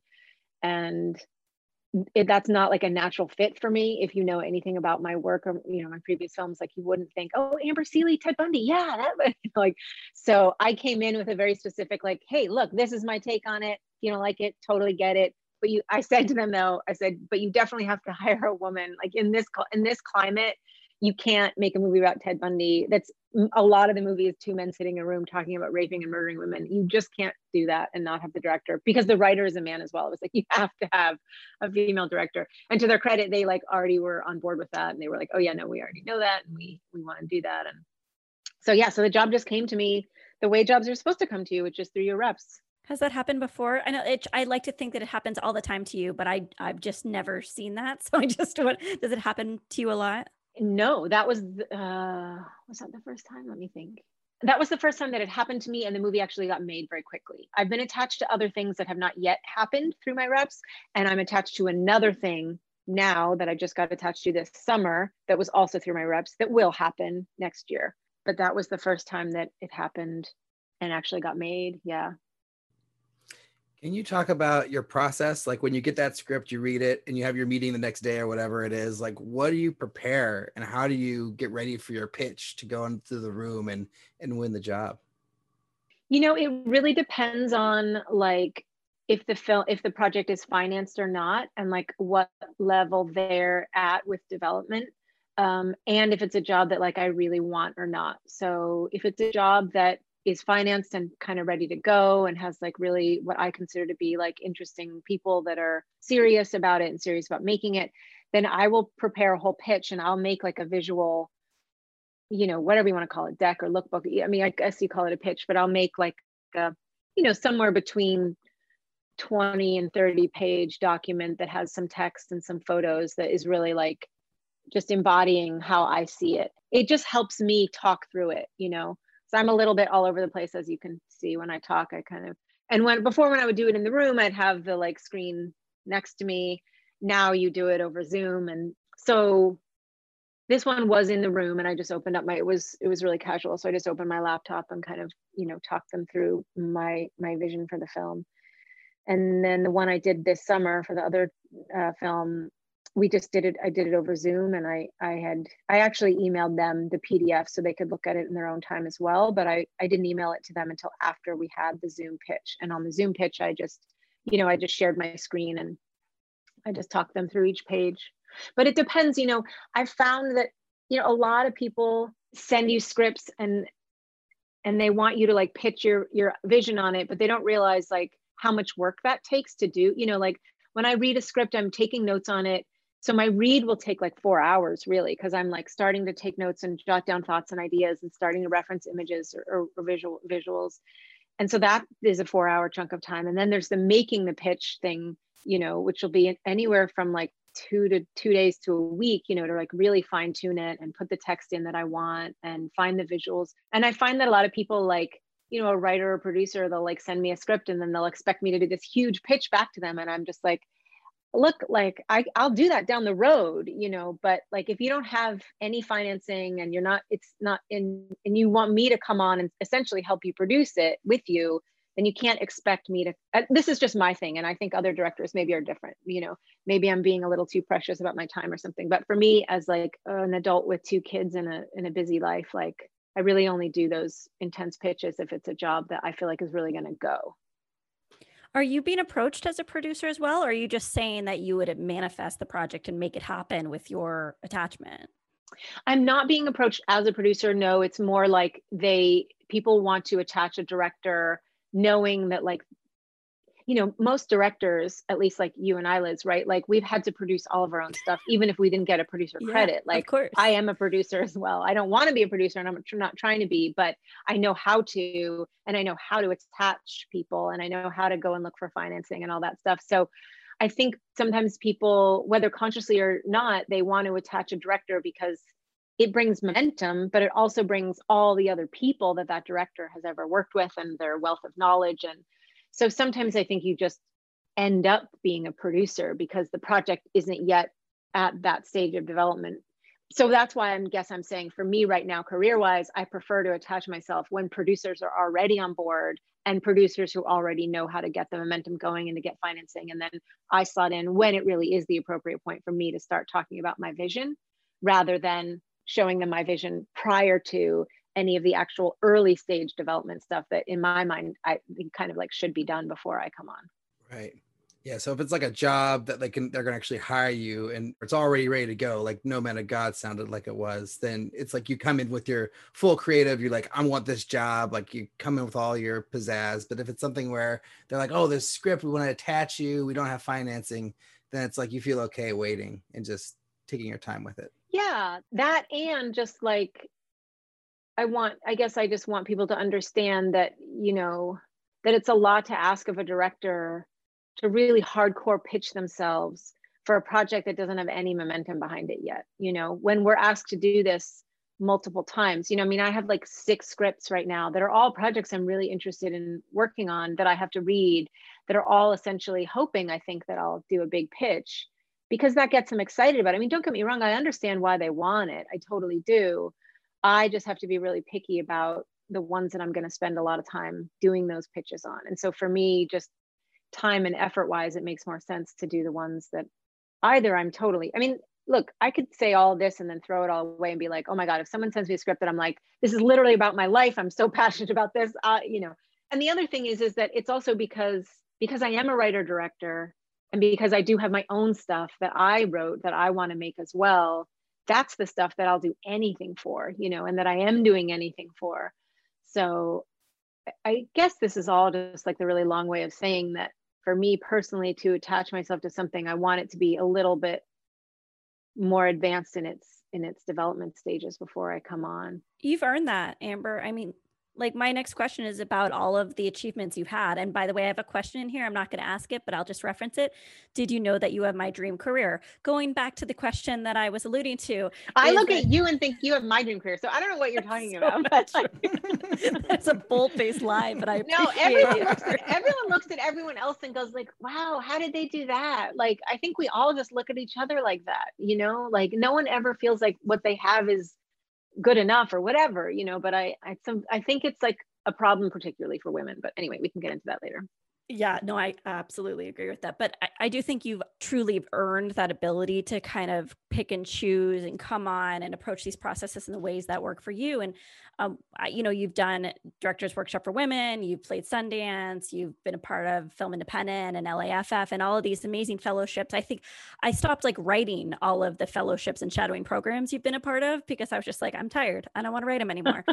And it, that's not like a natural fit for me. If you know anything about my work or you know my previous films, like you wouldn't think, oh, Amber Sealey, Ted Bundy, yeah, that like. So I came in with a very specific, like, hey, look, this is my take on it. You don't like it, totally get it. But you, I said to them though, I said, but you definitely have to hire a woman. Like in this in this climate, you can't make a movie about Ted Bundy. That's a lot of the movie is two men sitting in a room talking about raping and murdering women. You just can't do that and not have the director because the writer is a man as well. It was like you have to have a female director. And to their credit, they like already were on board with that and they were like, "Oh yeah, no, we already know that and we we want to do that." And so yeah, so the job just came to me the way jobs are supposed to come to you, which is through your reps. Has that happened before? I know it, I like to think that it happens all the time to you, but I I've just never seen that. So I just what does it happen to you a lot? No that was uh was that the first time? Let me think. That was the first time that it happened to me and the movie actually got made very quickly. I've been attached to other things that have not yet happened through my reps and i'm attached to another thing now that i just got attached to this summer that was also through my reps that will happen next year. But that was the first time that it happened and actually got made. Yeah can you talk about your process? Like when you get that script, you read it and you have your meeting the next day or whatever it is. Like what do you prepare and how do you get ready for your pitch to go into the room and and win the job? You know, it really depends on like if the film if the project is financed or not and like what level they're at with development. Um, and if it's a job that like I really want or not. So if it's a job that is financed and kind of ready to go and has like really what I consider to be like interesting people that are serious about it and serious about making it, then I will prepare a whole pitch and I'll make like a visual, you know, whatever you want to call it, deck or lookbook. I mean, I guess you call it a pitch, but I'll make like a, you know, somewhere between 20 and 30 page document that has some text and some photos that is really like just embodying how I see it. It just helps me talk through it, you know so I'm a little bit all over the place, as you can see when I talk. I kind of, and when before when I would do it in the room, I'd have the like screen next to me. Now you do it over Zoom. And so this one was in the room and I just opened up my, it was, it was really casual. So I just opened my laptop and kind of, you know, talked them through my, my vision for the film. And then the one I did this summer for the other uh, film, we just did it i did it over zoom and i i had i actually emailed them the pdf so they could look at it in their own time as well but i i didn't email it to them until after we had the zoom pitch. And on the zoom pitch i just you know i just shared my screen and i just talked them through each page. But it depends you know i've found that you know a lot of people send you scripts and and they want you to like pitch your your vision on it but they don't realize like how much work that takes to do you know like when i read a script i'm taking notes on it so my read will take like four hours really because i'm like starting to take notes and jot down thoughts and ideas and starting to reference images or, or, or visual visuals. And so that is a four hour chunk of time. And then there's the making the pitch thing you know which will be anywhere from like two to two days to a week you know to like really fine tune it and put the text in that i want and find the visuals. And i find that a lot of people like you know a writer or producer they'll like send me a script and then they'll expect me to do this huge pitch back to them. And i'm just like look like I, i'll do that down the road you know but like if you don't have any financing and you're not it's not in and you want me to come on and essentially help you produce it with you then you can't expect me to uh, this is just my thing and i think other directors maybe are different you know. Maybe i'm being a little too precious about my time or something but for me as like an adult with two kids in a in a busy life like i really only do those intense pitches if it's a job that i feel like is really going to go are you being approached as a producer as well? Or are you just saying that you would manifest the project and make it happen with your attachment? I'm not being approached as a producer. No, it's more like they people want to attach a director knowing that like you know, most directors, at least like you and I, Liz, right? Like we've had to produce all of our own stuff, even if we didn't get a producer Yeah, credit. of Like course. I am a producer as well. I don't want to be a producer and I'm not trying to be, but I know how to, and I know how to attach people and I know how to go and look for financing and all that stuff. So I think sometimes people, whether consciously or not, they want to attach a director because it brings momentum, but it also brings all the other people that that director has ever worked with and their wealth of knowledge. And so sometimes I think you just end up being a producer because the project isn't yet at that stage of development. So that's why I guess I'm saying for me right now, career wise, I prefer to attach myself when producers are already on board and producers who already know how to get the momentum going and to get financing. And then I slot in when it really is the appropriate point for me to start talking about my vision rather than showing them my vision prior to any of the actual early stage development stuff that in my mind I think kind of like should be done before I come on. Right. Yeah. So if it's like a job that they can, they're going to actually hire you and it's already ready to go, like No Man of God sounded like it was, then it's like you come in with your full creative. You're like, I want this job. Like you come in with all your pizzazz. But if it's something where they're like, oh, this script, we want to attach you, we don't have financing, then it's like you feel okay waiting and just taking your time with it. Yeah, that and just like I want I guess I just want people to understand that, you know, that it's a lot to ask of a director to really hardcore pitch themselves for a project that doesn't have any momentum behind it yet. You know, when we're asked to do this multiple times, you know, I mean, I have like six scripts right now that are all projects I'm really interested in working on that I have to read that are all essentially hoping I think that I'll do a big pitch because that gets them excited about it. I mean, don't get me wrong, I understand why they want it. I totally do. I just have to be really picky about the ones that I'm going to spend a lot of time doing those pitches on. And so for me, just time and effort wise, it makes more sense to do the ones that either I'm totally, I mean, look, I could say all this and then throw it all away and be like, oh my God, if someone sends me a script that I'm like, this is literally about my life. I'm so passionate about this, uh, you know. And the other thing is, is that it's also because because I am a writer director and because I do have my own stuff that I wrote that I want to make as well. That's the stuff that I'll do anything for, you know, and that I am doing anything for. So I guess this is all just like the really long way of saying that for me personally to attach myself to something, I want it to be a little bit more advanced in its in its development stages before I come on. You've earned that, Amber. I mean, like my next question is about all of the achievements you've had. And by the way, I have a question in here. I'm not going to ask it, but I'll just reference it. Did you know that you have my dream career? Going back to the question that I was alluding to. I look that- at you and think you have my dream career. So I don't know what you're talking So about. But. That's a bold-faced lie, but I no, everyone it. looks at everyone looks at everyone else and goes like, "Wow, how did they do that?" Like I think we all just look at each other like that, you know? Like no one ever feels like what they have is good enough or whatever, you know, but I I some I think it's like a problem particularly for women, but anyway, we can get into that later. Yeah, no, I absolutely agree with that. But I, I do think you've truly earned that ability to kind of pick and choose and come on and approach these processes in the ways that work for you. And, um, I, you know, you've done Directors Workshop for Women, you've played Sundance, you've been a part of Film Independent and LAFF and all of these amazing fellowships. I think I stopped like writing all of the fellowships and shadowing programs you've been a part of because I was just like, I'm tired. I don't want to write them anymore.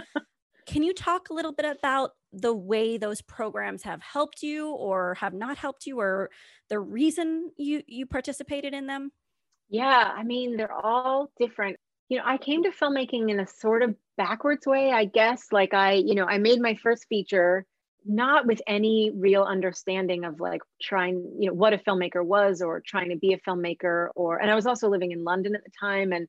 Can you talk a little bit about the way those programs have helped you or have not helped you or the reason you you participated in them? Yeah, I mean, they're all different. You know, I came to filmmaking in a sort of backwards way, I guess. Like I, you know, I made my first feature not with any real understanding of like trying, you know, what a filmmaker was or trying to be a filmmaker or and I was also living in London at the time and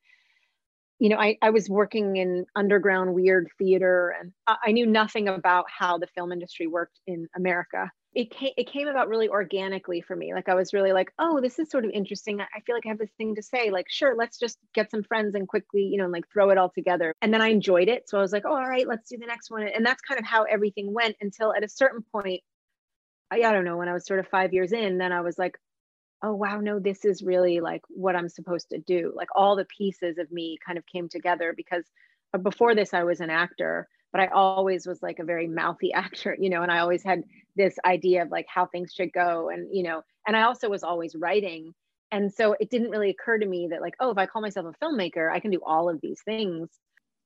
you know, I, I was working in underground weird theater and I knew nothing about how the film industry worked in America. It came, it came about really organically for me. Like I was really like, oh, this is sort of interesting. I feel like I have this thing to say. Like, sure, let's just get some friends and quickly, you know, and like throw it all together. And then I enjoyed it. So I was like, oh, all right, let's do the next one. And that's kind of how everything went until at a certain point, I, I don't know, when I was sort of five years in, then I was like, oh wow no this is really like what i'm supposed to do. Like all the pieces of me kind of came together because uh, before this i was an actor but i always was like a very mouthy actor you know and i always had this idea of like how things should go and you know and i also was always writing. And so it didn't really occur to me that like oh if i call myself a filmmaker i can do all of these things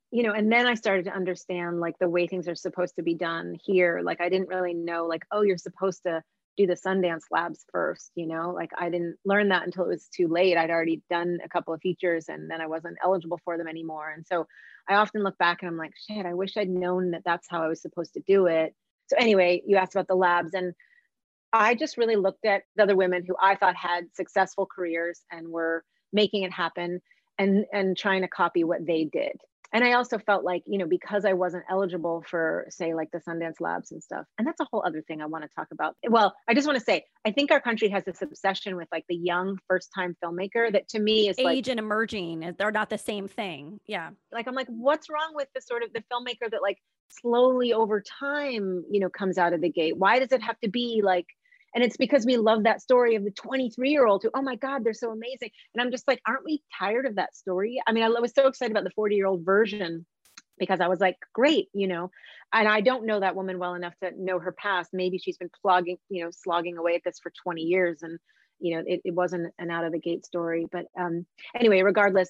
you know and then i started to understand like the way things are supposed to be done here. Like i didn't really know like oh you're supposed to do the Sundance labs first, you know, like I didn't learn that until it was too late. I'd already done a couple of features and then I wasn't eligible for them anymore. And so I often look back and I'm like, shit, I wish I'd known that that's how I was supposed to do it. So anyway, you asked about the labs and I just really looked at the other women who I thought had successful careers and were making it happen and and trying to copy what they did and I also felt like, you know, because I wasn't eligible for, say, like the Sundance Labs and stuff, and that's a whole other thing I want to talk about. Well, I just want to say, I think our country has this obsession with like the young first time filmmaker that to me is age like, and emerging. They're not the same thing. Yeah. Like, I'm like, what's wrong with the sort of the filmmaker that like slowly over time, you know, comes out of the gate? Why does it have to be like, and it's because we love that story of the 23 year old who, oh my God, they're so amazing. And I'm just like, aren't we tired of that story? I mean, I was so excited about the 40 year old version because I was like, great, you know. And I don't know that woman well enough to know her past. Maybe she's been plugging, you know, slogging away at this for 20 years. And, you know, it, it wasn't an out of the gate story. But um, anyway, regardless,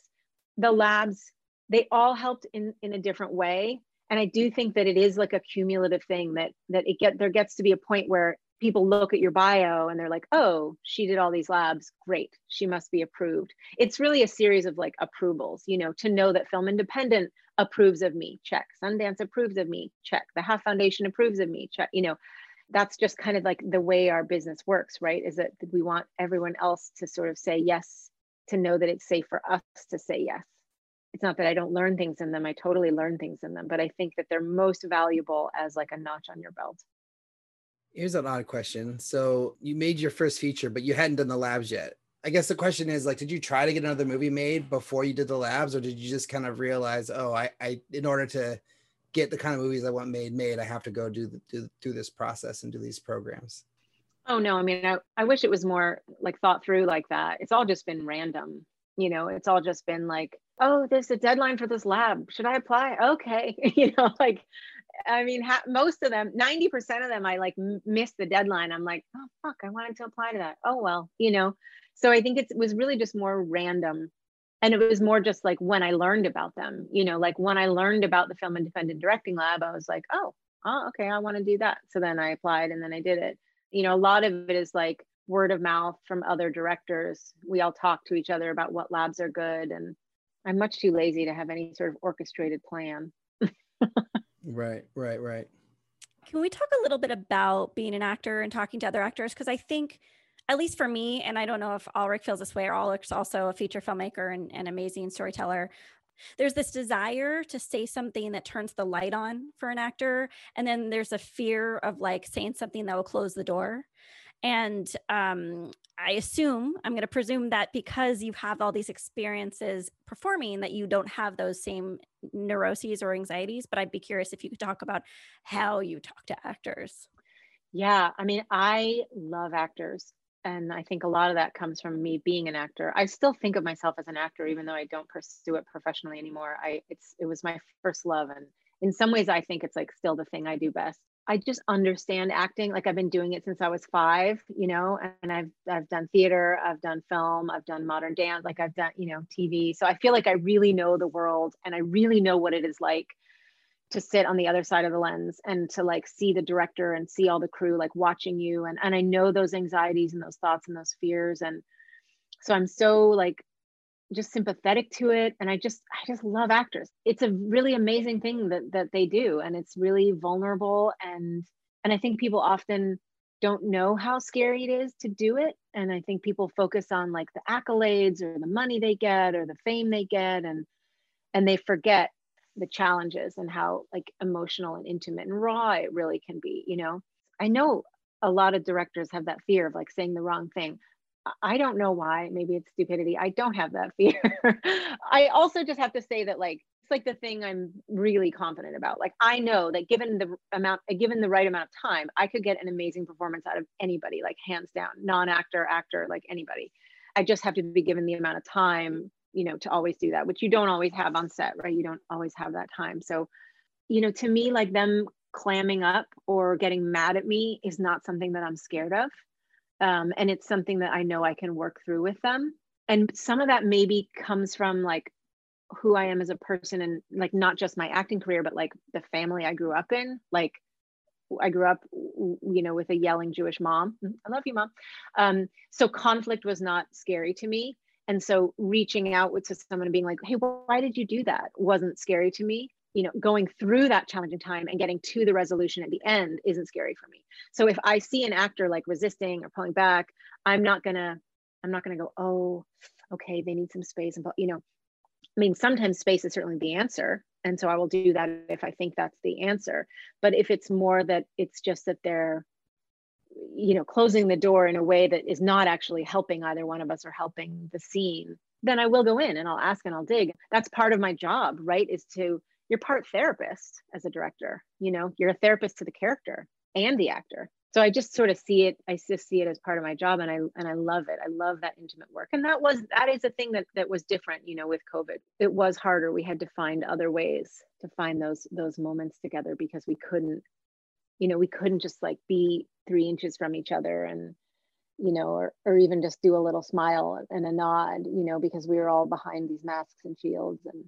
the labs, they all helped in, in a different way. And I do think that it is like a cumulative thing that that it get there gets to be a point where people look at your bio and they're like, oh, she did all these labs. Great. She must be approved. It's really a series of like approvals, you know, to know that Film Independent approves of me, check. Sundance approves of me, check. The Half Foundation approves of me, check. You know, that's just kind of like the way our business works, right? Is that we want everyone else to sort of say yes, to know that it's safe for us to say yes. It's not that I don't learn things in them, I totally learn things in them, but I think that they're most valuable as like a notch on your belt. Here's an odd question. So you made your first feature, but you hadn't done the labs yet. I guess the question is like, did you try to get another movie made before you did the labs, or did you just kind of realize, oh, I, I in order to get the kind of movies I want made made, I have to go do the, do do this process and do these programs. Oh no, I mean, I, I wish it was more like thought through like that. It's all just been random, you know. It's all just been like, oh, there's a deadline for this lab. Should I apply? Okay, you know, like I mean, ha- most of them, 90% of them, I like m- missed the deadline. I'm like, oh, fuck, I wanted to apply to that. Oh, well, you know. So I think it was really just more random. And it was more just like when I learned about them, you know, like when I learned about the Film Independent Directing Lab, I was like, oh, oh, okay, I want to do that. So then I applied and then I did it. You know, a lot of it is like word of mouth from other directors. We all talk to each other about what labs are good. And I'm much too lazy to have any sort of orchestrated plan. Right, right, right. Can we talk a little bit about being an actor and talking to other actors? Because I think, at least for me, and I don't know if Alrik feels this way, or Alrik's also a feature filmmaker and an amazing storyteller. There's this desire to say something that turns the light on for an actor. And then there's a fear of like saying something that will close the door. And um, I assume, I'm going to presume that because you have all these experiences performing, that you don't have those same neuroses or anxieties. But I'd be curious if you could talk about how you talk to actors. Yeah, I mean, I love actors. And I think a lot of that comes from me being an actor. I still think of myself as an actor, even though I don't pursue it professionally anymore. I it's it was my first love, and in some ways, I think it's like still the thing I do best. I just understand acting. Like I've been doing it since I was five, you know, and I've I've done theater, I've done film, I've done modern dance, like I've done, you know, TV. So I feel like I really know the world and I really know what it is like to sit on the other side of the lens and to like see the director and see all the crew like watching you and and I know those anxieties and those thoughts and those fears and so I'm so like just sympathetic to it. And i just i just love actors. It's a really amazing thing that that they do and it's really vulnerable. And and i think people often don't know how scary it is to do it. And i think people focus on like the accolades or the money they get or the fame they get and and they forget the challenges and how like emotional and intimate and raw it really can be you know? I know a lot of directors have that fear of like saying the wrong thing i don't know why maybe it's stupidity i don't have that fear. I also just have to say that like it's like the thing i'm really confident about like i know that given the amount uh, given the right amount of time i could get an amazing performance out of anybody like hands down non-actor actor like anybody. I just have to be given the amount of time you know to always do that which you don't always have on set right? You don't always have that time. So you know to me like them clamming up or getting mad at me is not something that i'm scared of um, and it's something that i know i can work through with them and some of that maybe comes from like who i am as a person and like not just my acting career but like the family i grew up in like I grew up, you know, with a yelling Jewish mom. I love you, mom. Um, so conflict was not scary to me. And so reaching out to someone and being like, hey, why did you do that? Wasn't scary to me. You know, going through that challenging time and getting to the resolution at the end isn't scary for me. So if I see an actor like resisting or pulling back, I'm not gonna, I'm not gonna go, oh, okay, they need some space. And you know, I mean, sometimes space is certainly the answer. And so I will do that if I think that's the answer. But if it's more that it's just that they're you know closing the door in a way that is not actually helping either one of us or helping the scene then i will go in and i'll ask and i'll dig that's part of my job right is to you're part therapist as a director you know you're a therapist to the character and the actor. So i just sort of see it i just see it as part of my job and i and i love it. I love that intimate work. And that was that is a thing that that was different you know with covid. It was harder. We had to find other ways to find those those moments together because we couldn't you know we couldn't just like be three inches from each other and you know or, or even just do a little smile and a nod you know because we were all behind these masks and shields and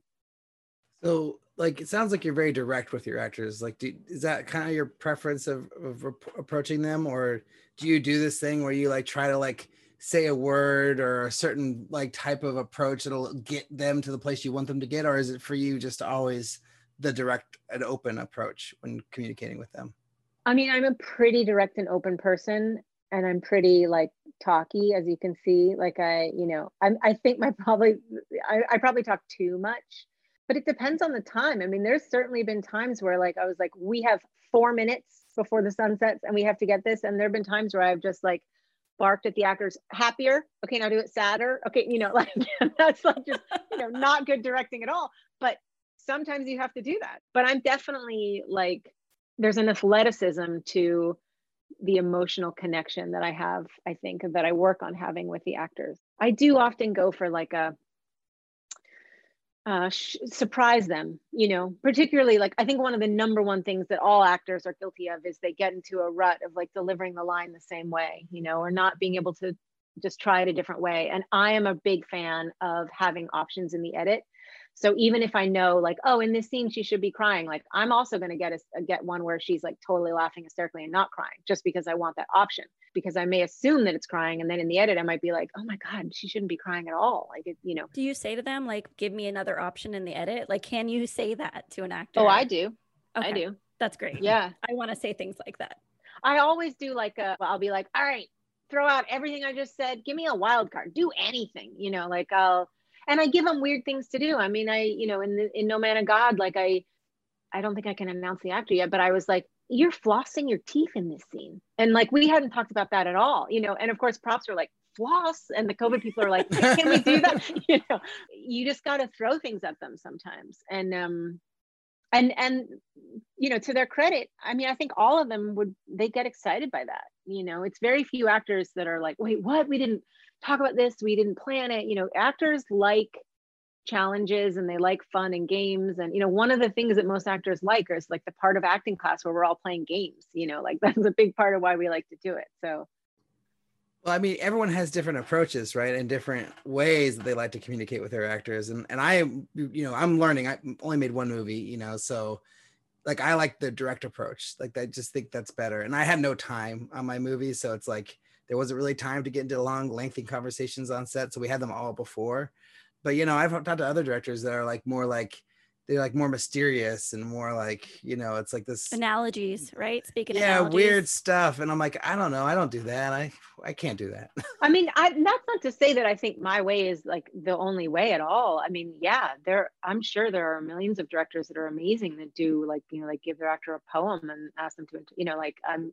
so like it sounds like you're very direct with your actors like do, is that kind of your preference of, of approaching them or do you do this thing where you like try to like say a word or a certain like type of approach that'll get them to the place you want them to get or is it for you just always the direct and open approach when communicating with them I mean, I'm a pretty direct and open person, and I'm pretty like talky, as you can see. Like I, you know, I'm, I think my probably, I, I probably talk too much, but it depends on the time. I mean, there's certainly been times where like I was like, we have four minutes before the sun sets, and we have to get this. And there have been times where I've just like barked at the actors, happier. Okay, now do it sadder. Okay, you know, like that's like just you know not good directing at all. But sometimes you have to do that. But I'm definitely like there's an athleticism to the emotional connection that I have, I think, that I work on having with the actors. I do often go for like a uh, sh- surprise them, you know, particularly like I think one of the number one things that all actors are guilty of is they get into a rut of like delivering the line the same way, you know, or not being able to just try it a different way. And I am a big fan of having options in the edit so even if I know like, oh, in this scene she should be crying, like I'm also going to get a get one where she's like totally laughing hysterically and not crying, just because I want that option. Because I may assume that it's crying, and then in the edit I might be like, oh my god, she shouldn't be crying at all. Like it, you know. Do you say to them like, give me another option in the edit? Like, can you say that to an actor? Oh, I do. Okay. I do. That's great. Yeah, I want to say things like that. I always do like a. I'll be like, all right, throw out everything I just said. Give me a wild card. Do anything. You know, like I'll and I give them weird things to do. I mean, I, you know, in the, in No Man of God, like I, I don't think I can announce the actor yet, but I was like, you're flossing your teeth in this scene. And like, we hadn't talked about that at all, you know? And of course, props are like, floss. And the COVID people are like, can we do that? you know, you just got to throw things at them sometimes. And, um, and, and, you know, to their credit, I mean, I think all of them would, they get excited by that. You know, it's very few actors that are like, wait, what? We didn't, talk about this we didn't plan it you know actors like challenges and they like fun and games. And you know one of the things that most actors like is like the part of acting class where we're all playing games you know like that's a big part of why we like to do it. So well i mean everyone has different approaches right and different ways that they like to communicate with their actors. And and i you know i'm learning i only made one movie you know so like i like the direct approach like i just think that's better. And i had no time on my movie so it's like there wasn't really time to get into long, lengthy conversations on set. So we had them all before. But you know, I've talked to other directors that are like more like they're like more mysterious and more like you know it's like this analogies right speaking yeah analogies. weird stuff and i'm like i don't know i don't do that i i can't do that I mean, I, that's not to say that I think my way is like the only way at all. I mean, yeah, there. I'm sure there are millions of directors that are amazing that do like you know like give their actor a poem and ask them to you know like um.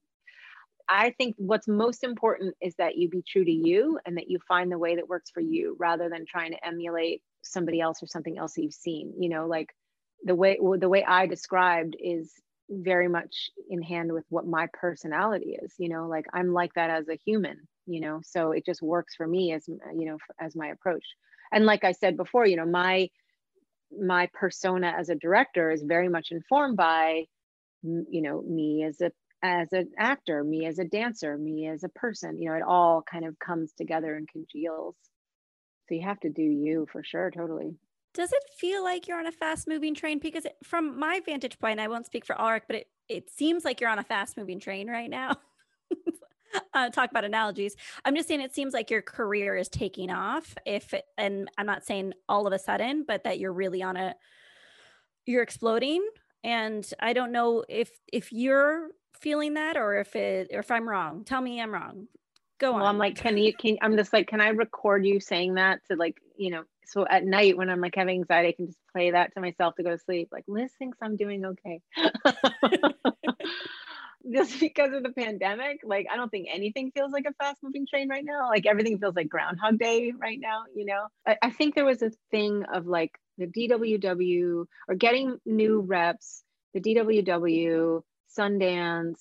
I think what's most important is that you be true to you and that you find the way that works for you rather than trying to emulate somebody else or something else that you've seen. You know, like the way the way I described is very much in hand with what my personality is you know like i'm like that as a human you know so it just works for me as you know as my approach and like i said before you know my my persona as a director is very much informed by you know me as a as an actor me as a dancer me as a person you know it all kind of comes together and congeals. So you have to do you for sure totally. Does it feel like you're on a fast moving train? Because from my vantage point i won't speak for Alrik, but it, it seems like you're on a fast moving train right now. Uh, talk about analogies. I'm just saying it seems like your career is taking off if it, and i'm not saying all of a sudden but that you're really on a you're exploding. And i don't know if if you're feeling that or if it or if i'm wrong tell me i'm wrong. Go well, on. i'm like can you can i'm just like can i record you saying that to like you know so at night when i'm like having anxiety i can just play that to myself to go to sleep like liz thinks i'm doing okay. Just because of the pandemic like i don't think anything feels like a fast moving train right now. Like everything feels like groundhog day right now you know? I, I think there was a thing of like the dww or getting new reps the dww sundance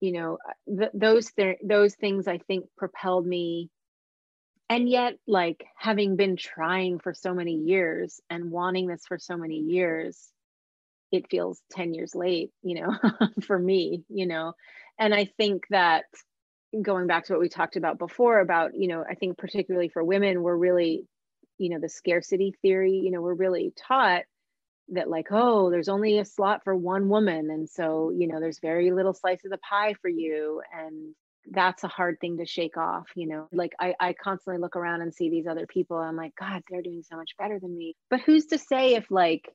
you know th- those th- those things i think propelled me. And yet like having been trying for so many years and wanting this for so many years it feels 10 years late you know for me you know. And i think that going back to what we talked about before about you know i think particularly for women we're really you know the scarcity theory you know we're really taught that like oh there's only a slot for one woman and so you know there's very little slice of the pie for you and that's a hard thing to shake off you know? Like I, I constantly look around and see these other people i'm like god they're doing so much better than me. But who's to say if like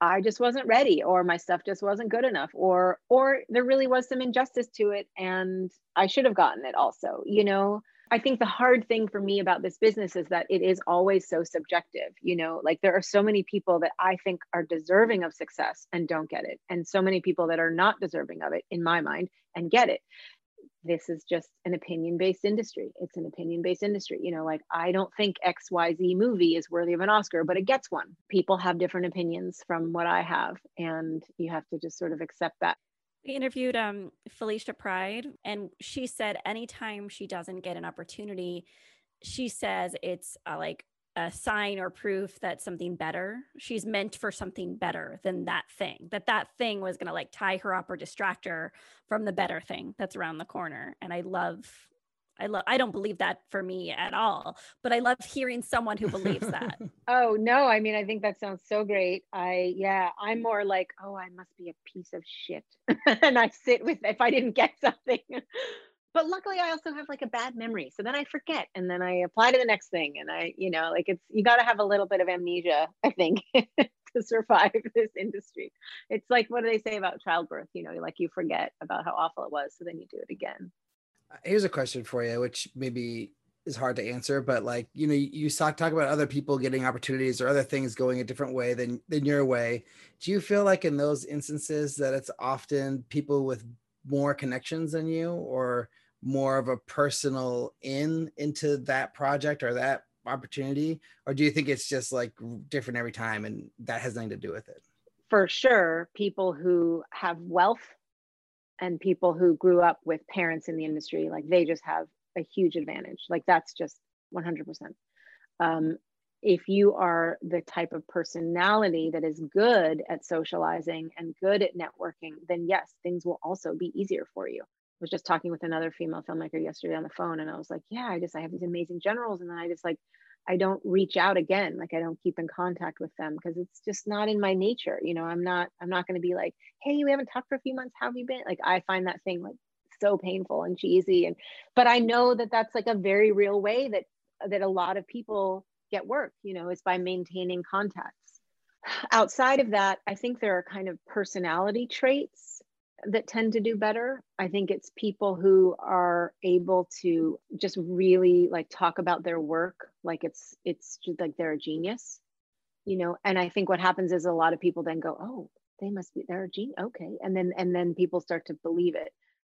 i just wasn't ready or my stuff just wasn't good enough or or there really was some injustice to it and i should have gotten it also you know I think the hard thing for me about this business is that it is always so subjective. You know, like there are so many people that I think are deserving of success and don't get it, and so many people that are not deserving of it in my mind and get it this is just an opinion based industry. It's an opinion based industry. You know, like I don't think XYZ movie is worthy of an Oscar, but it gets one. People have different opinions from what I have, and you have to just sort of accept that. We interviewed um, Felicia Pride, and she said anytime she doesn't get an opportunity, she says it's uh, like a sign or proof that something better she's meant for something better than that thing that that thing was going to like tie her up or distract her from the better thing that's around the corner. And i love i love i don't believe that for me at all but i love hearing someone who believes that. Oh no i mean i think that sounds so great. I yeah i'm more like oh i must be a piece of shit. And i sit with if i didn't get something. But luckily i also have like a bad memory so then i forget and then i apply to the next thing and i you know like it's you got to have a little bit of amnesia i think to survive this industry. It's like what do they say about childbirth you know like you forget about how awful it was so then you do it again here's a question for you which maybe is hard to answer but like you know you talk talk about other people getting opportunities or other things going a different way than than your way. Do you feel like in those instances that it's often people with more connections than you or more of a personal in into that project or that opportunity? Or do you think it's just like different every time and that has nothing to do with it? For sure people who have wealth and people who grew up with parents in the industry like they just have a huge advantage. Like that's just 100% um, if you are the type of personality that is good at socializing and good at networking then yes things will also be easier for you. I was just talking with another female filmmaker yesterday on the phone and I was like, yeah, I just I have these amazing generals and then I just like I don't reach out again. Like I don't keep in contact with them because it's just not in my nature. You know, I'm not I'm not going to be like, "Hey, we haven't talked for a few months. How have you been?" Like I find that thing like so painful and cheesy and but I know that that's like a very real way that that a lot of people get work, you know, is by maintaining contacts. outside of that, I think there are kind of personality traits that tend to do better. I think it's people who are able to just really like talk about their work like it's it's just like they're a genius, you know. And I think what happens is a lot of people then go, "Oh, they must be they're a genius." Okay, and then and then people start to believe it.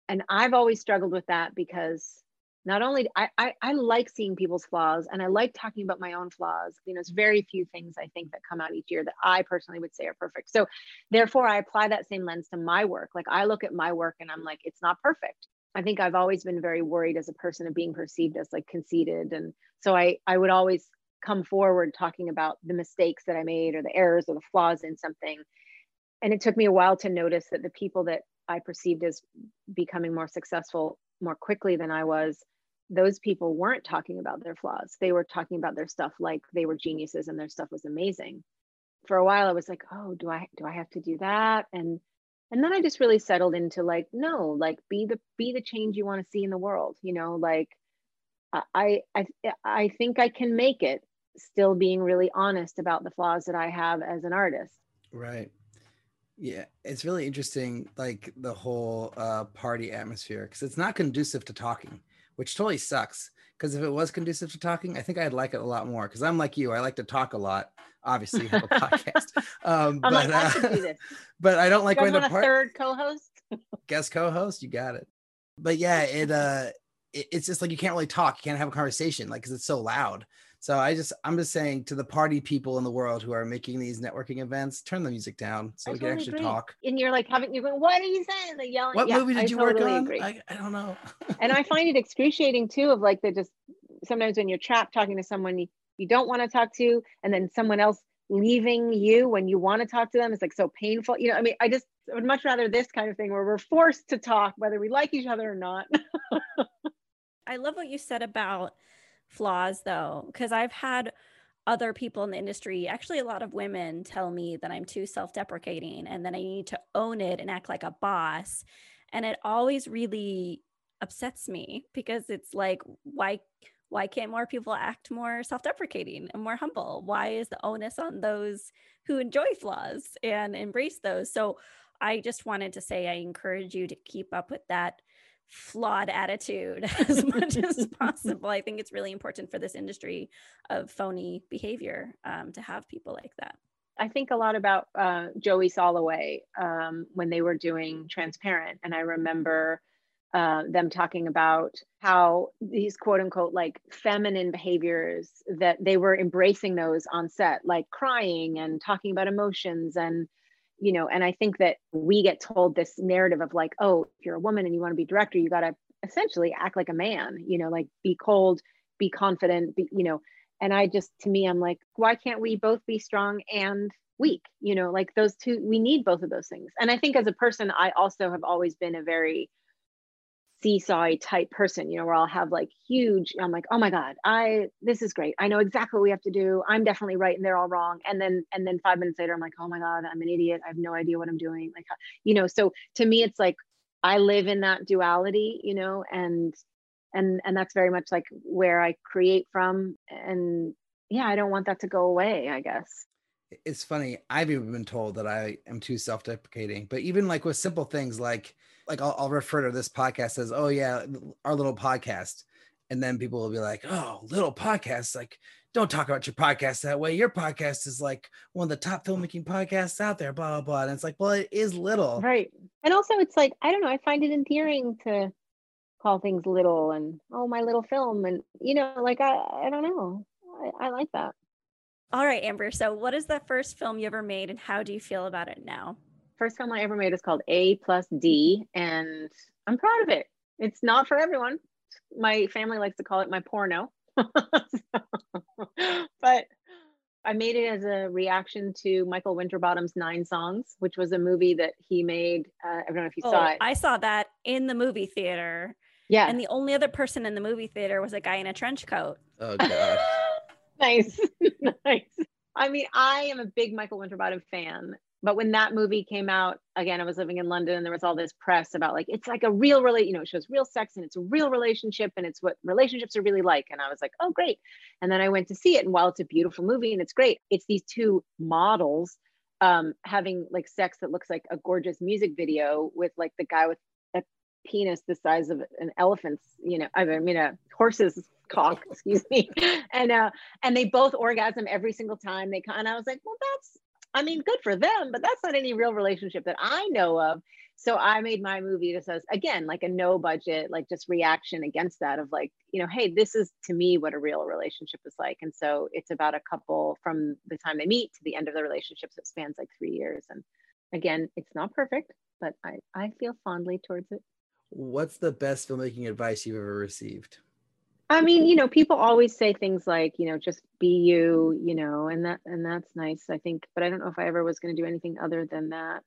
And I've always struggled with that because not only I, I, I like seeing people's flaws and I like talking about my own flaws. You know, it's very few things I think that come out each year that I personally would say are perfect. So therefore I apply that same lens to my work. Like I look at my work and I'm like, it's not perfect. I think I've always been very worried as a person of being perceived as like conceited. And so I I would always come forward talking about the mistakes that I made or the errors or the flaws in something. And it took me a while to notice that the people that I perceived as becoming more successful more quickly than I was, those people weren't talking about their flaws. They were talking about their stuff like they were geniuses and their stuff was amazing. For a while I was like, "Oh, do I do I have to do that?" And and then I just really settled into like, no, like be the be the change you want to see in the world, you know, like I I I think I can make it still being really honest about the flaws that I have as an artist. Right. Yeah, it's really interesting, like the whole uh, party atmosphere, because it's not conducive to talking, which totally sucks. Because if it was conducive to talking, I think I'd like it a lot more. Because I'm like you, I like to talk a lot. Obviously, have a podcast, um, but like, I uh, but I don't like going to a third co-host. Guest co-host, you got it. But yeah, it uh, it, it's just like you can't really talk. You can't have a conversation, like because it's so loud. So I just I'm just saying to the party people in the world who are making these networking events, turn the music down so I we totally can actually agree. talk. And you're like having you're going, what are you saying? They're yelling. What Yeah, movie did I you totally work on? Agree. I, I don't know. and I find it excruciating too of like the just sometimes when you're trapped talking to someone you, you don't want to talk to, and then someone else leaving you when you want to talk to them is like so painful. You know, I mean, I just I would much rather this kind of thing where we're forced to talk whether we like each other or not. I love what you said about flaws though, because I've had other people in the industry, actually a lot of women tell me that I'm too self-deprecating and that I need to own it and act like a boss. And it always really upsets me because it's like why why can't more people act more self-deprecating and more humble? Why is the onus on those who enjoy flaws and embrace those? So I just wanted to say I encourage you to keep up with that flawed attitude as much as possible. I think it's really important for this industry of phony behavior um, to have people like that. I think a lot about uh, Joey Soloway um, when they were doing Transparent, and I remember uh, them talking about how these quote unquote like feminine behaviors that they were embracing those on set, like crying and talking about emotions and you know and i think that we get told this narrative of like oh if you're a woman and you want to be director you got to essentially act like a man you know like be cold be confident be you know. And i just to me i'm like why can't we both be strong and weak? You know like those two we need both of those things. And i think as a person i also have always been a very seesaw type person, you know, where I'll have like huge, I'm like, oh my God, I, this is great. I know exactly what we have to do. I'm definitely right and they're all wrong. And then, and then five minutes later, I'm like, oh my God, I'm an idiot. I have no idea what I'm doing. Like, you know, so to me, it's like, I live in that duality, you know, and, and, and that's very much like where I create from. And yeah, I don't want that to go away, I guess it's funny i've even been told that i am too self-deprecating but even like with simple things like like I'll, I'll, refer to this podcast as oh yeah our little podcast and then people will be like oh little podcast like don't talk about your podcast that way. Your podcast is like one of the top filmmaking podcasts out there blah blah blah and it's like well it is little. Right and also it's like i don't know i find it endearing to call things little and oh my little film and you know like i i don't know I, I like that all right, Amber. So, what is the first film you ever made, and how do you feel about it now? First film I ever made is called A plus D, and I'm proud of it. It's not for everyone. My family likes to call it my porno. but I made it as a reaction to Michael Winterbottom's Nine Songs, which was a movie that he made. Uh, I don't know if you oh, saw it. I saw that in the movie theater. Yeah. And the only other person in the movie theater was a guy in a trench coat. Oh, God nice. Nice. I mean i am a big michael winterbottom fan but when that movie came out again i was living in london and there was all this press about like it's like a real really you know it shows real sex and it's a real relationship and it's what relationships are really like. And i was like oh great. And then i went to see it and while it's a beautiful movie and it's great it's these two models um having like sex that looks like a gorgeous music video with like the guy with penis the size of an elephant's you know i mean a horse's cock excuse me and uh and they both orgasm every single time they and i was like well that's I mean, good for them, but that's not any real relationship that I know of. So I made my movie that says, again, like a no budget, like just reaction against that of like, you know, hey, this is to me what a real relationship is like. And so it's about a couple from the time they meet to the end of the relationship. So it spans like three years. And again, it's not perfect, but I, I feel fondly towards it. What's the best filmmaking advice you've ever received? I mean, you know, people always say things like, you know, just be you, you know, and that and that's nice, I think, but I don't know if I ever was going to do anything other than that.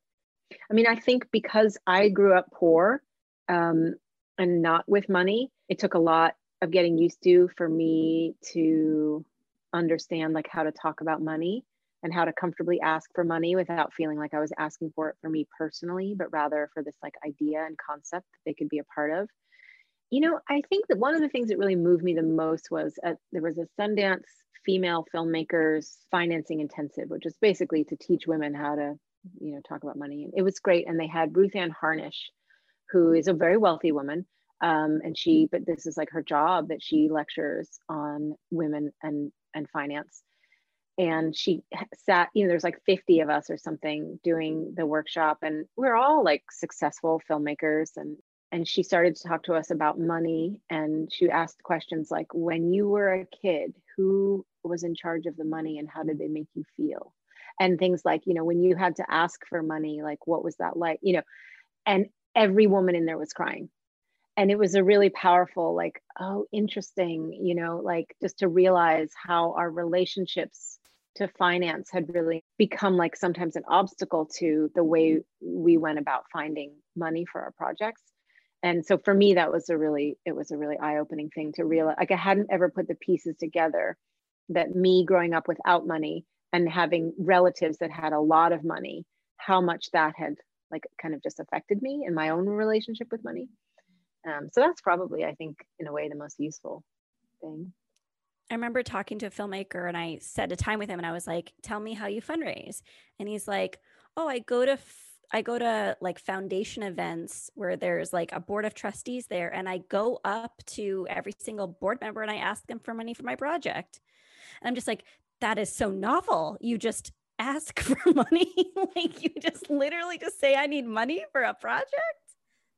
I mean, I think because I grew up poor um, and not with money, it took a lot of getting used to for me to understand like how to talk about money and how to comfortably ask for money without feeling like I was asking for it for me personally, but rather for this like idea and concept that they could be a part of you know, I think that one of the things that really moved me the most was at, there was a Sundance female filmmakers financing intensive, which is basically to teach women how to, you know, talk about money. And it was great. And they had Ruth Ann Harnisch, who is a very wealthy woman. Um, and she, but this is like her job that she lectures on women and and finance. And she sat, you know, there's like 50 of us or something doing the workshop, and we're all like successful filmmakers and and she started to talk to us about money and she asked questions like when you were a kid who was in charge of the money and how did they make you feel? And things like you know when you had to ask for money like what was that like? You know and every woman in there was crying. And it was a really powerful like oh interesting you know like just to realize how our relationships to finance had really become like sometimes an obstacle to the way we went about finding money for our projects. And so for me that was a really it was a really eye-opening thing to realize like i hadn't ever put the pieces together that me growing up without money and having relatives that had a lot of money how much that had like kind of just affected me in my own relationship with money. Um, so that's probably i think in a way the most useful thing I remember talking to a filmmaker and I set a time with him and I was like, tell me how you fundraise. And he's like, oh, I go to I go to like foundation events where there's like a board of trustees there, and I go up to every single board member and I ask them for money for my project. And I'm just like, that is so novel. You just ask for money. like you just literally just say, I need money for a project.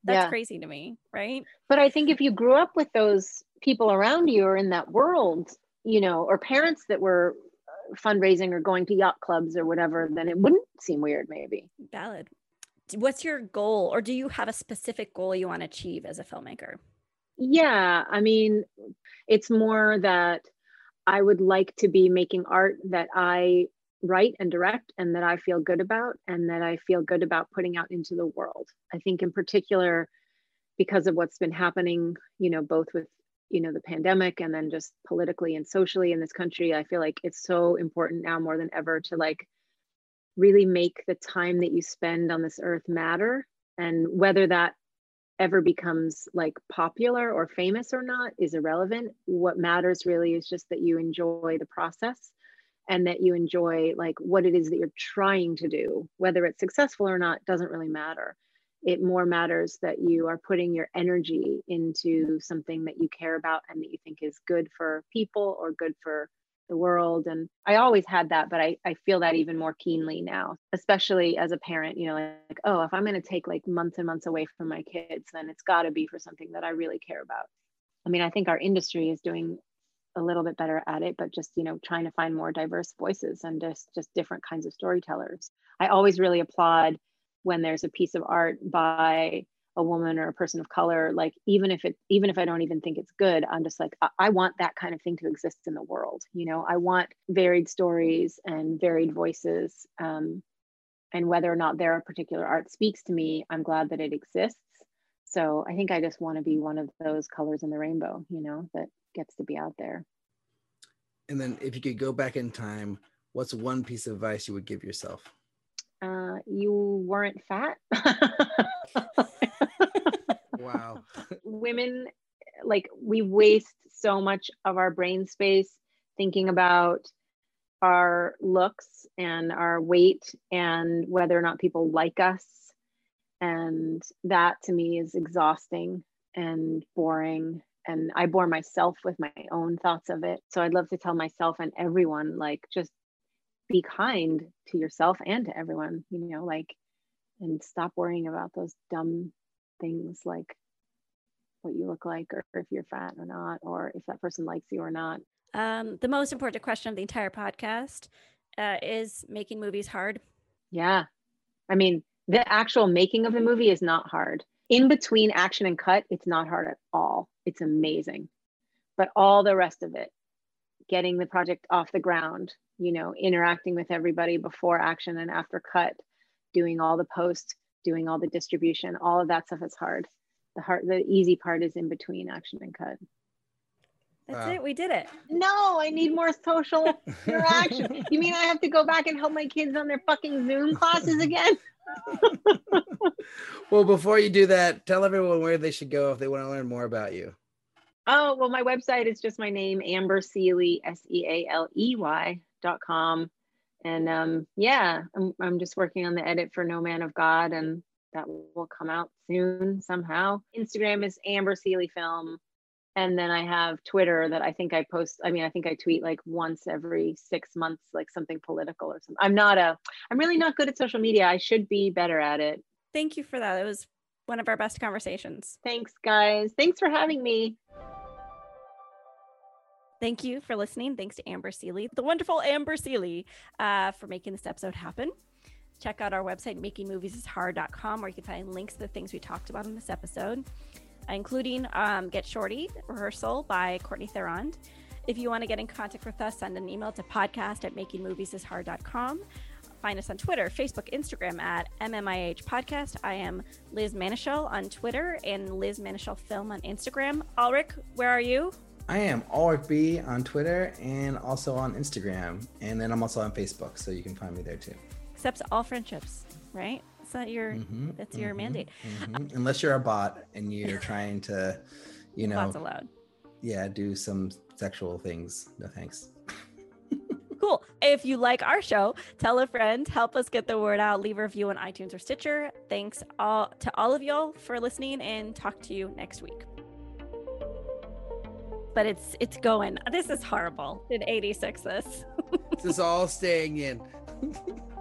That's yeah. crazy to me, right? But I think if you grew up with those people around you or in that world, you know, or parents that were uh, fundraising or going to yacht clubs or whatever, then it wouldn't seem weird, maybe. Valid. What's your goal or do you have a specific goal you want to achieve as a filmmaker? Yeah i mean it's more that i would like to be making art that i write and direct and that i feel good about and that i feel good about putting out into the world. I think in particular because of what's been happening you know both with you know the pandemic and then just politically and socially in this country i feel like it's so important now more than ever to like really make the time that you spend on this earth matter. And whether that ever becomes like popular or famous or not is irrelevant. What matters really is just that you enjoy the process and that you enjoy like what it is that you're trying to do whether it's successful or not doesn't really matter it more matters that you are putting your energy into something that you care about and that you think is good for people or good for the world. And i always had that but i, I feel that even more keenly now especially as a parent you know like oh if i'm going to take like months and months away from my kids then it's got to be for something that i really care about. I mean i think our industry is doing a little bit better at it but just you know trying to find more diverse voices and just just different kinds of storytellers. I always really applaud when there's a piece of art by a woman or a person of color like even if it even if i don't even think it's good i'm just like I, I, want that kind of thing to exist in the world you know? I want varied stories and varied voices um, and whether or not their particular art speaks to me i'm glad that it exists. So i think i just want to be one of those colors in the rainbow you know that gets to be out there. And then if you could go back in time what's one piece of advice you would give yourself uh, you weren't fat. Wow. Women, like, we waste so much of our brain space thinking about our looks and our weight and whether or not people like us. And that to me is exhausting and boring. And I bore myself with my own thoughts of it. So I'd love to tell myself and everyone, like, just be kind to yourself and to everyone, you know, like, and stop worrying about those dumb things like what you look like or if you're fat or not, or if that person likes you or not. Um, the most important question of the entire podcast uh, is making movies hard. Yeah. I mean, the actual making of the movie is not hard. In between action and cut, it's not hard at all. It's amazing. But all the rest of it, getting the project off the ground, you know, interacting with everybody before action and after cut, doing all the posts doing all the distribution, all of that stuff is hard. The hard the easy part is in between action and cut. That's Wow. it. We did it. No, I need more social interaction. you mean I have to go back and help my kids on their fucking Zoom classes again? Well, before you do that, tell everyone where they should go if they want to learn more about you. Oh, well, my website is just my name, Amber Sealey, S E A L E Y com. And um, yeah, I'm, I'm just working on the edit for No Man of God, and that will come out soon somehow. Instagram is Amber Sealey Film. And then I have Twitter that I think I post. I mean, I think I tweet like once every six months, like something political or something. I'm not a, I'm really not good at social media. I should be better at it. Thank you for that. It was one of our best conversations. Thanks, guys. Thanks for having me. Thank you for listening. Thanks to Amber Sealey, the wonderful Amber Sealey, uh, for making this episode happen. Check out our website, makingmoviesishard.com, where you can find links to the things we talked about in this episode, including um, Get Shorty Rehearsal by Courtney Therond. If you want to get in contact with us, send an email to podcast at makingmoviesishard.com. Find us on Twitter, Facebook, Instagram at MMIH Podcast. I am Liz Manashil on Twitter and Liz Manashil Film on Instagram. Alrik, where are you? I am Alrik B on Twitter and also on Instagram. And then I'm also on Facebook, so you can find me there too. Accepts all friendships, right? Is that your Mhm, that's your mhm, mandate? mhm. Unless you're a bot and you're trying to, you know, Lots allowed. yeah, do some sexual things. No thanks. Cool. If you like our show, tell a friend, help us get the word out, leave a review on iTunes or Stitcher. Thanks all to all of y'all for listening and talk to you next week. But it's it's going. This is horrible. Did 86 this? this is all staying in.